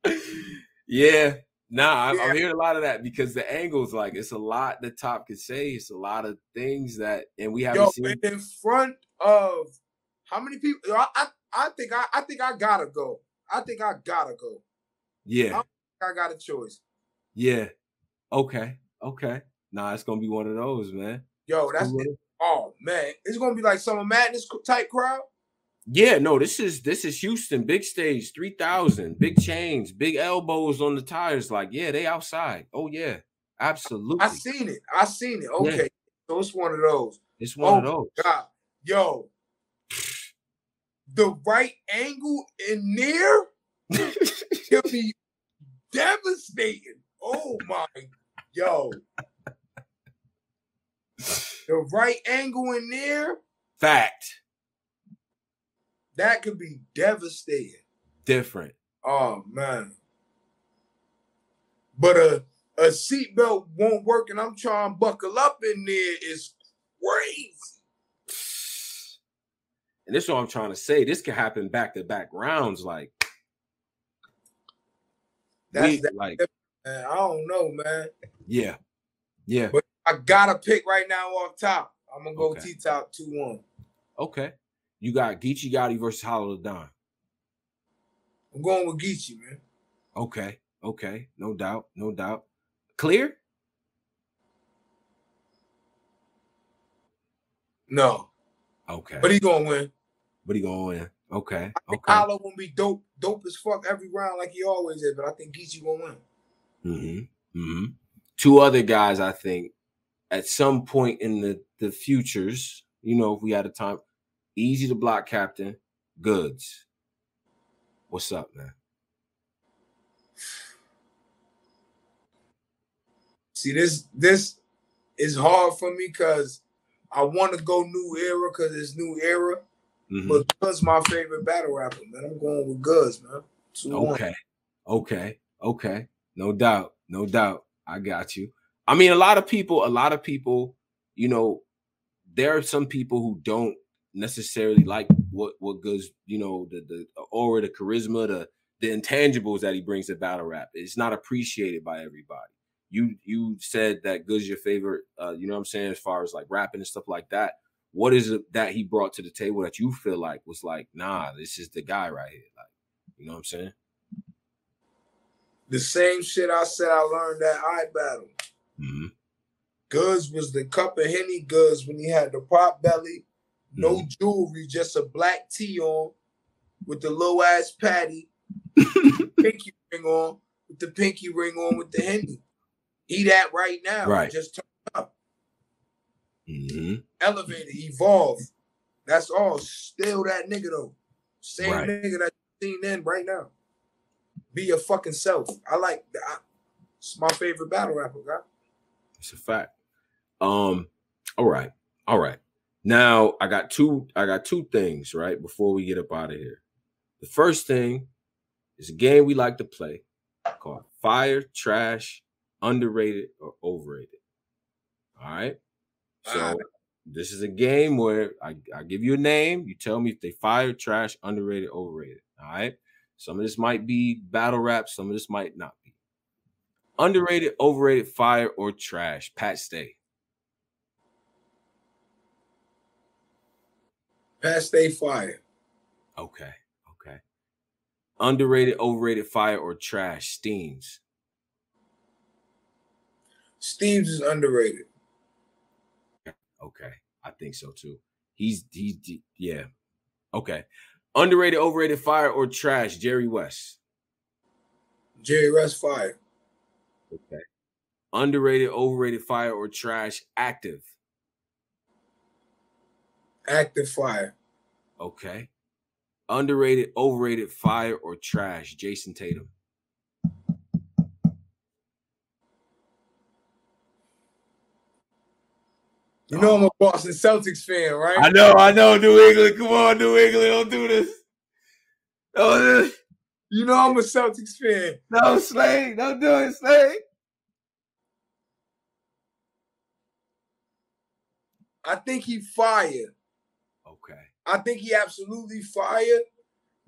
[LAUGHS] yeah. Nah, yeah. I'm hearing a lot of that because the angles, like, it's a lot the top could say. It's a lot of things that, and we haven't Yo, seen. in front of how many people? I, I, I think I, I think I gotta go. I think I gotta go. Yeah, I, I got a choice. Yeah. Okay. Okay. Nah, it's gonna be one of those, man. Yo, that's it. Oh man, it's gonna be like Summer Madness type crowd. Yeah, no, this is this is Houston, big stage, three thousand, big chains, big elbows on the tires. Like, yeah, they outside. Oh yeah, absolutely. I seen it. I seen it. Okay, yeah. so it's one of those. It's one oh, of those. God, yo, the right angle in [LAUGHS] there can be devastating. Oh my, yo the right angle in there. Fact. That could be devastating. Different. Oh man. But a a seatbelt won't work, and I'm trying to buckle up in there is crazy. And this is what I'm trying to say. This could happen back to back rounds. Like that's we, that, like man, I don't know, man. Yeah. Yeah. But I gotta pick right now off top. I'm gonna go okay. T top two one. Okay. You got Geechee Gotti versus Hollow Don. I'm going with Geechee, man. Okay. Okay. No doubt. No doubt. Clear? No. Okay. But he gonna win. But he gonna win. Okay. I think Okay. Hollow gonna be dope, dope as fuck every round like he always is. But I think Geechee gonna win. Mm-hmm. Mm-hmm. Two other guys, I think, at some point in the the futures, you know, if we had a time, Eazy the Block Captain, Goodz. What's up, man? See, this this is hard for me because I want to go new era because it's new era. Mhm. But Goodz my favorite battle rapper, man. I'm going with Goodz, man. 2-1. Okay. Okay. Okay. No doubt. No doubt. I got you. I mean, a lot of people, a lot of people, you know, there are some people who don't necessarily like what what goes, you know, the the aura, the charisma, the the intangibles that he brings to battle rap. It's not appreciated by everybody. You you said that Good's your favorite, uh, you know what I'm saying, as far as like rapping and stuff like that. What is it that he brought to the table that you feel like was like, nah, this is the guy right here? Like, you know what I'm saying? The same shit I said I learned at I battle. Mm-hmm. Goodz was the cup of Henny Goodz when he had the pop belly, no Mm-hmm. jewelry, just a black tee on with the low ass patty, [LAUGHS] pinky ring on, with the pinky ring on with the Henny. He that right now. Right. Just turn up, Mm-hmm. elevated, evolve. That's all. Still that nigga though. Same Right. nigga that you seen then right now. Be your fucking self. I like that. It's my favorite battle rapper, guy. It's a fact. Um, all right, all right. Now I got two, I got two things, right? Before we get up out of here. The first thing is a game we like to play called Fire, Trash, Underrated, or Overrated. All right. So Alright. this is a game where I, I give you a name, you tell me if they fire, trash, underrated, overrated. All right. Some of this might be battle rap, some of this might not. Underrated, overrated, fire, or trash. Pat Stay. Pat stay fire. Okay. Okay. Underrated, overrated, fire, or trash. Steams. Steve's is underrated. Okay. I think so too. He's he's yeah. Okay. Underrated, overrated, fire, or trash. Jerry West. Jerry West fire. Okay. Underrated, overrated, fire, or trash. Aktive. Aktive fire. Okay. Underrated, overrated, fire, or trash. Jayson Tatum. You know I'm a Boston Celtics fan, right? I know, I know, New England. Come on, New England, don't do this. Oh, this. You know I'm a Celtics fan. No, Slade, don't do it, Slade. I think he fired. Okay. I think he absolutely fired.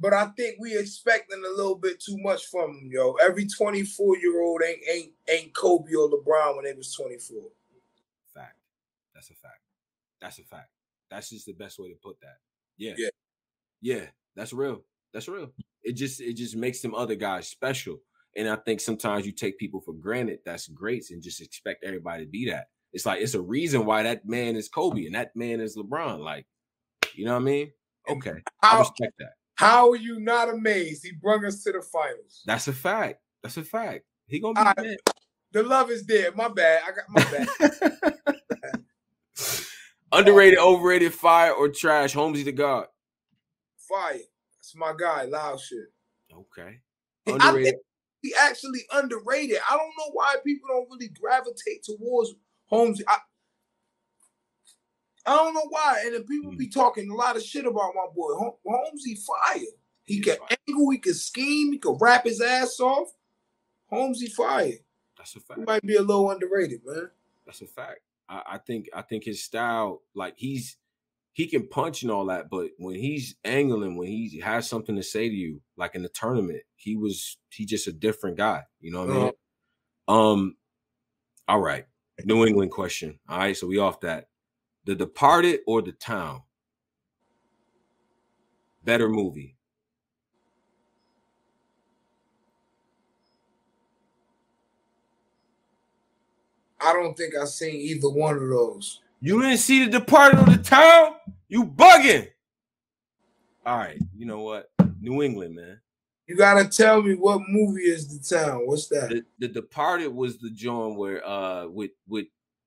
But I think we expecting a little bit too much from him, yo. Every 24 year old ain't ain't ain't Kobe or LeBron when they was 24. Fact. That's a fact. That's a fact. That's just the best way to put that. Yeah. Yeah. Yeah. That's real. That's real. It just it just makes them other guys special. And I think sometimes you take people for granted. That's great, and just expect everybody to be that. It's like it's a reason why that man is Kobe and that man is LeBron. Like, you know what I mean? Okay. I How respect that. how are you not amazed? He brought us to the finals. That's a fact. That's a fact. He gonna be right. The love is there. My bad. I got my bad. [LAUGHS] [LAUGHS] Underrated, overrated, fire, or trash. Holmesy the God. Fire. That's my guy. Loud shit. Okay. I Underrated. think he actually underrated. I don't know why people don't really gravitate towards Holmes. I, I don't know why. And then people hmm. be talking a lot of shit about my boy Hol- Holmes. He fire. He He's can fire. angle. He can scheme. He can rap his ass off. Holmes, he fire. That's a He fact. might be a little underrated, man. That's a fact. I, I think I think his style, like he's he can punch and all that, but when he's angling, when he has something to say to you, like in the tournament, he was he just a different guy. You know what I mean? Um, all right. New England question. All right, so we off that. The Departed or The Town? Better movie. I don't think I've seen either one of those. You didn't see The Departed or The Town? You bugging. All right, you know what? New England, man. You gotta tell me what movie is the town. What's that? The, the Departed was the joint where uh with with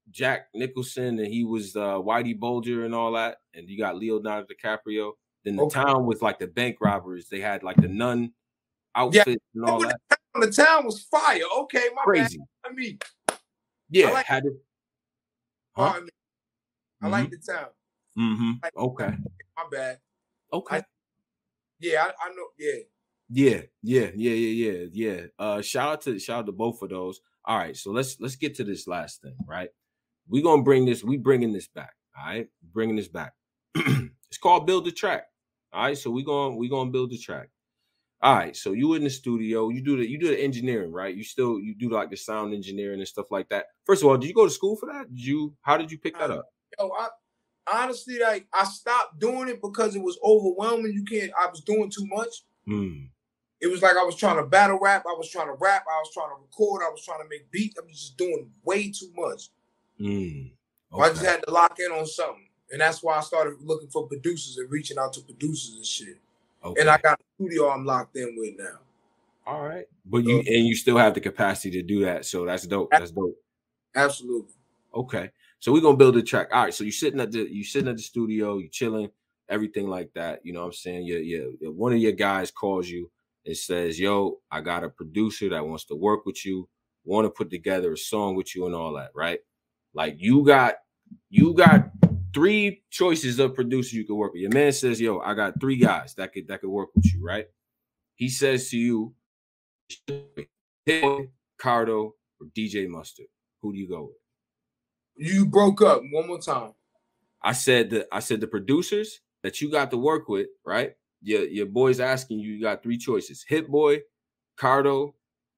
Jack Nicholson and he was uh Whitey Bulger and all that, and you got Leonardo DiCaprio. Then the okay. town was like the bank robbers. They had like the nun outfit yeah. and all that. The town, the town, was fire. Okay, my crazy. Bad. I mean, yeah, I like, had it. Huh? I, mm-hmm. like the town. Mm-hmm. Like, okay. My bad. Okay. I, yeah, I, I know. Yeah. Yeah, yeah, yeah, yeah, yeah, yeah. Uh, shout out to shout out to both of those. All right, so let's let's get to this last thing, right? We're gonna bring this, we bringing this back. All right, bringing this back. [CLEARS THROAT] it's called build the track. All right, so we gonna we gonna build the track. All right, so you in the studio, you do the you do the engineering, right? You still you do like the sound engineering and stuff like that. First of all, did you go to school for that? Did you how did you pick that up? Yo, I honestly like I stopped doing it because it was overwhelming. You can't I was doing too much. Mm. It was like I was trying to battle rap, I was trying to rap, I was trying to record, I was trying to make beats. I was just doing way too much. Mm, okay. I just had to lock in on something. And that's why I started looking for producers and reaching out to producers and shit. Okay. And I got a studio I'm locked in with now. All right. But you and you still have the capacity to do that. So that's dope. That's dope. Absolutely. Okay. So we're gonna build a track. All right. So you're sitting at the you sitting at the studio, you're chilling, everything like that. You know what I'm saying? Yeah, yeah. One of your guys calls you and says, Yo, I got a producer that wants to work with you, want to put together a song with you and all that, right? Like you got you got three choices of producers you could work with. Your man says, "Yo, I got three guys that could that could work with you." Right? He says to you, Cardo or DJ Mustard. Who do you go with? You broke up one more time. I said that I said the producers that you got to work with, right? Your your boy's asking you. You got three choices: Hit Boy, Cardo,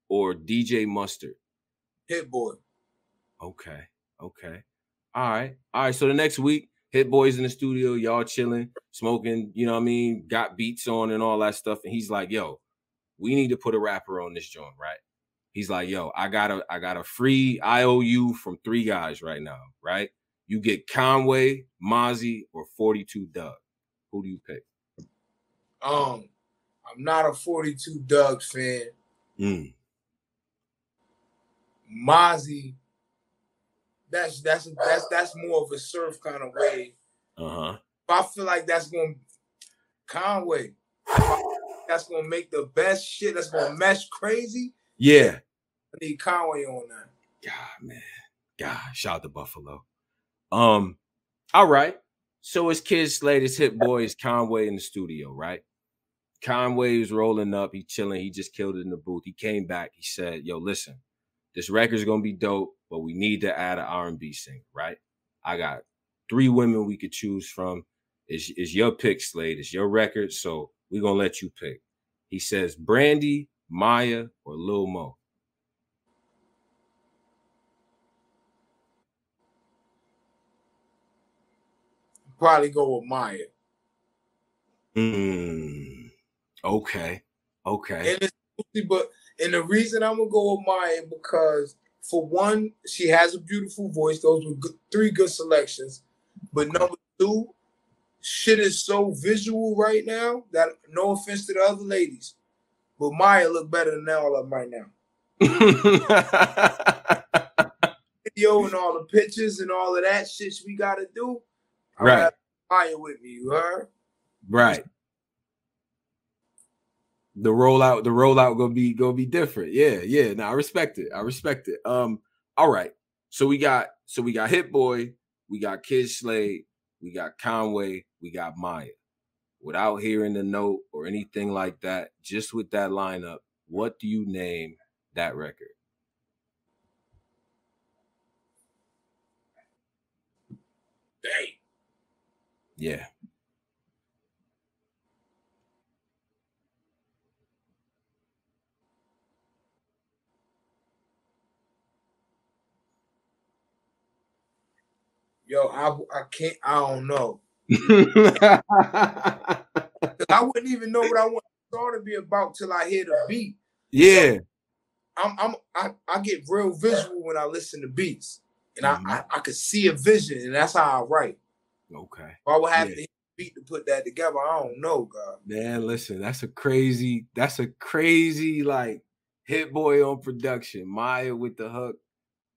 or DJ Mustard. Hit Boy. Okay. Okay. All right. All right. So the next week, Hit Boys in the studio, y'all chilling, smoking, you know what I mean? Got beats on and all that stuff. And he's like, yo, we need to put a rapper on this joint, right? He's like, yo, I got a I got a free IOU from three guys right now, right? You get Conway, Mozzy, or 42 Dugg. Who do you pick? Um, I'm not a 42 Dugg fan. Mm. Mozzy that's that's that's that's more of a surf kind of way. Uh-huh. I feel like that's gonna Conway. That's gonna make the best shit. That's gonna mesh crazy. Yeah. I need Conway on that. God, man. God, shout out to Buffalo. Um, all right. So it's Kid Slade, it's Hit Boy, it's Conway in the studio, right? Conway is rolling up, he chilling, he just killed it in the booth. He came back, he said, Yo, listen, this record's gonna be dope but we need to add an R&B singer, right? I got three women we could choose from. Is is your pick, Slade? It's your record, so we're gonna let you pick. He says Brandy, Mya, or Lil Mo. Probably go with Mya. Mm, okay. Okay. And it's, but and the reason I'm gonna go with Maya because for one, she has a beautiful voice. Those were good, three good selections. But number two, shit is so visual right now that no offense to the other ladies, but Mya look better than all of them right now. [LAUGHS] Video and all the pictures and all of that shit we gotta do. I right. Mya with me, you heard? Right the rollout the rollout gonna be gonna be different yeah yeah now i respect it i respect it um all right so we got so we got hit boy we got kid slade we got conway we got Mya without hearing the note or anything like that just with that lineup what do you name that record Dang. yeah yo, I I can't, I don't know. [LAUGHS] I wouldn't even know what I want the song to be about till I hear the beat. Yeah. I'm I'm I, I get real visual when I listen to beats. And mm-hmm. I, I I could see a vision, and that's how I write. Okay. If I would have yeah. to beat to put that together. I don't know, God. Man, listen, that's a crazy, that's a crazy like hit boy on production. Mya with the hook,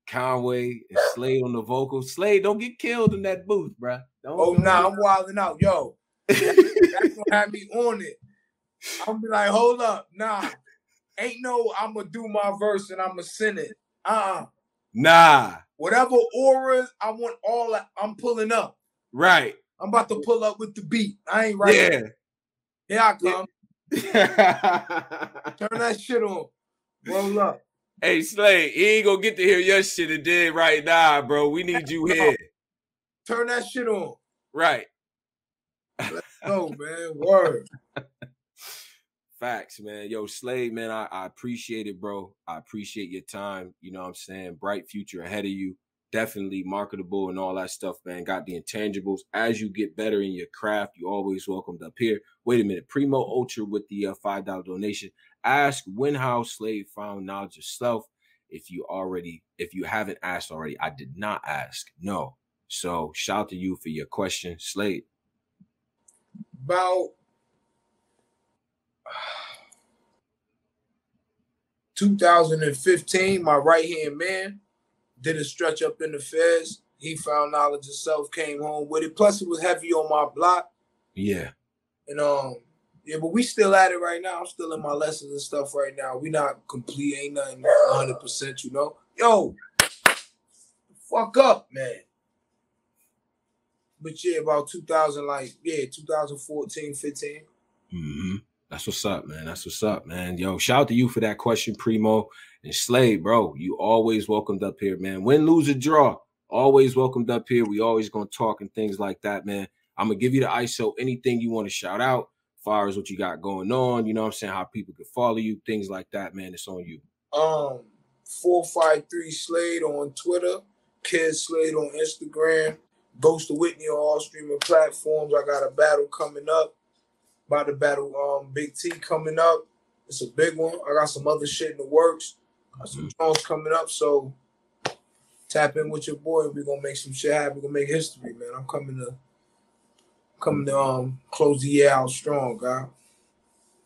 Conway and Slade on the vocals. Slade, don't get killed in that booth, bro. Don't, oh, no, nah, I'm wilding out. Yo, that's [LAUGHS] gonna have me on it. I'm be like, hold up, nah. Ain't no I'm gonna do my verse and I'm gonna send it. Uh-uh. Nah. Whatever auras I want all I'm pulling up. Right. I'm about to pull up with the beat. I ain't right. Yeah. Here I come. Turn that shit on. Roll up. Hey Slade, he ain't gonna get to hear your shit and did right now, bro. We need you [LAUGHS] here. Turn that shit on. Right. Let's go, man. Word. [LAUGHS] Facts, man. Yo, Slade, man, I, I appreciate it, bro. I appreciate your time. You know what I'm saying? Bright future ahead of you. Definitely marketable and all that stuff, man. Got the intangibles. As you get better in your craft, you always welcomed up here. Wait a minute. Primo Ultra with the uh, $5 donation. Ask when how Slade found knowledge of self. If you already, if you haven't asked already, I did not ask. No. So shout to you for your question, Slade. About 2015, my right hand man did a stretch up in the feds. He found knowledge of self, came home with it. Plus, it was heavy on my block. Yeah. And um, yeah, but we still at it right now. I'm still in my lessons and stuff right now. We not complete, ain't nothing 100, percent you know. Yo, fuck up, man. But yeah, about 2000, like yeah, 2014, 15. Mm-hmm. That's what's up, man. That's what's up, man. Yo, shout out to you for that question, Primo and Slade, bro. You always welcomed up here, man. Win, lose, or draw, always welcomed up here. We always gonna talk and things like that, man. I'm gonna give you the ISO. Anything you want to shout out, far as what you got going on, you know what I'm saying, how people can follow you, things like that, man. It's on you. Um, four five three Slade on Twitter, Kid Slade on Instagram, Ghost of Whitney on all streaming platforms. I got a battle coming up about to battle um Big T coming up. It's a big one. I got some other shit in the works. Got some songs coming up, so tap in with your boy. We're gonna make some shit happen. We're gonna make history, man. I'm coming to coming to um close the year out strong, guy.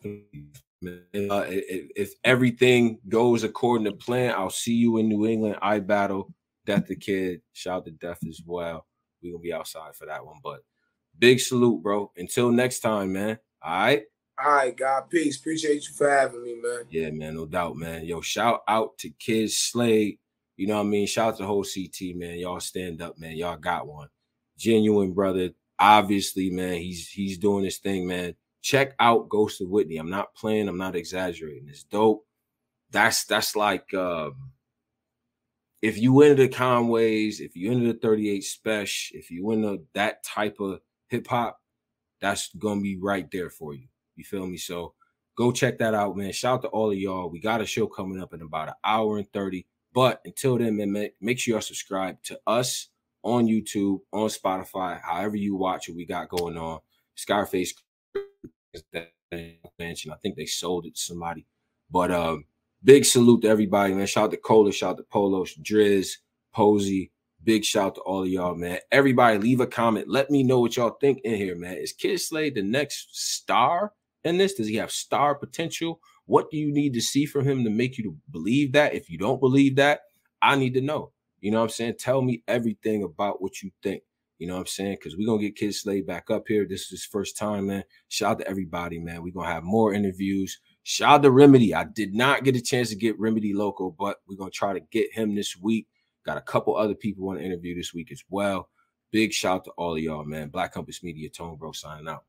Uh, if, if everything goes according to plan, I'll see you in New England. I battle Death the Kid. Shout to Death as well. We're gonna be outside for that one. But big salute, bro. Until next time, man. All right. All right, God, peace. Appreciate you for having me, man. Yeah, man, no doubt, man. Yo, shout out to Kid Slade. You know what I mean? Shout out to the whole CT, man. Y'all stand up, man. Y'all got one. Genuine brother. Obviously, man, he's he's doing this thing, man. Check out Ghost of Whitney. I'm not playing, I'm not exaggerating. It's dope. That's that's like um if you into the Conways, if you into the 38 Spesh, if you into that type of hip hop, that's gonna be right there for you. You feel me? So go check that out, man. Shout out to all of y'all. We got a show coming up in about an hour and 30. But until then, man, make sure y'all subscribe to us on YouTube, on Spotify, however you watch what we got going on. Scarface mentioned. [LAUGHS] I think they sold it to somebody. But um, big salute to everybody, man. Shout out to Cola, shout out to Polos, Driz, Posey, Big shout out to all of y'all, man. Everybody, leave a comment. Let me know what y'all think in here, man. Is Kid Slade the next star in this? Does he have star potential? What do you need to see from him to make you to believe that? If you don't believe that, I need to know. You know what I'm saying? Tell me everything about what you think. You know what I'm saying? Because we're gonna get Kid Slade back up here. This is his first time, man. Shout out to everybody, man. We're gonna have more interviews. Shout out to Remedy. I did not get a chance to get Remedy local, but we're gonna try to get him this week. Got a couple other people want to interview this week as well. Big shout to all of y'all, man. Black Compass Media, Tone Bro signing out.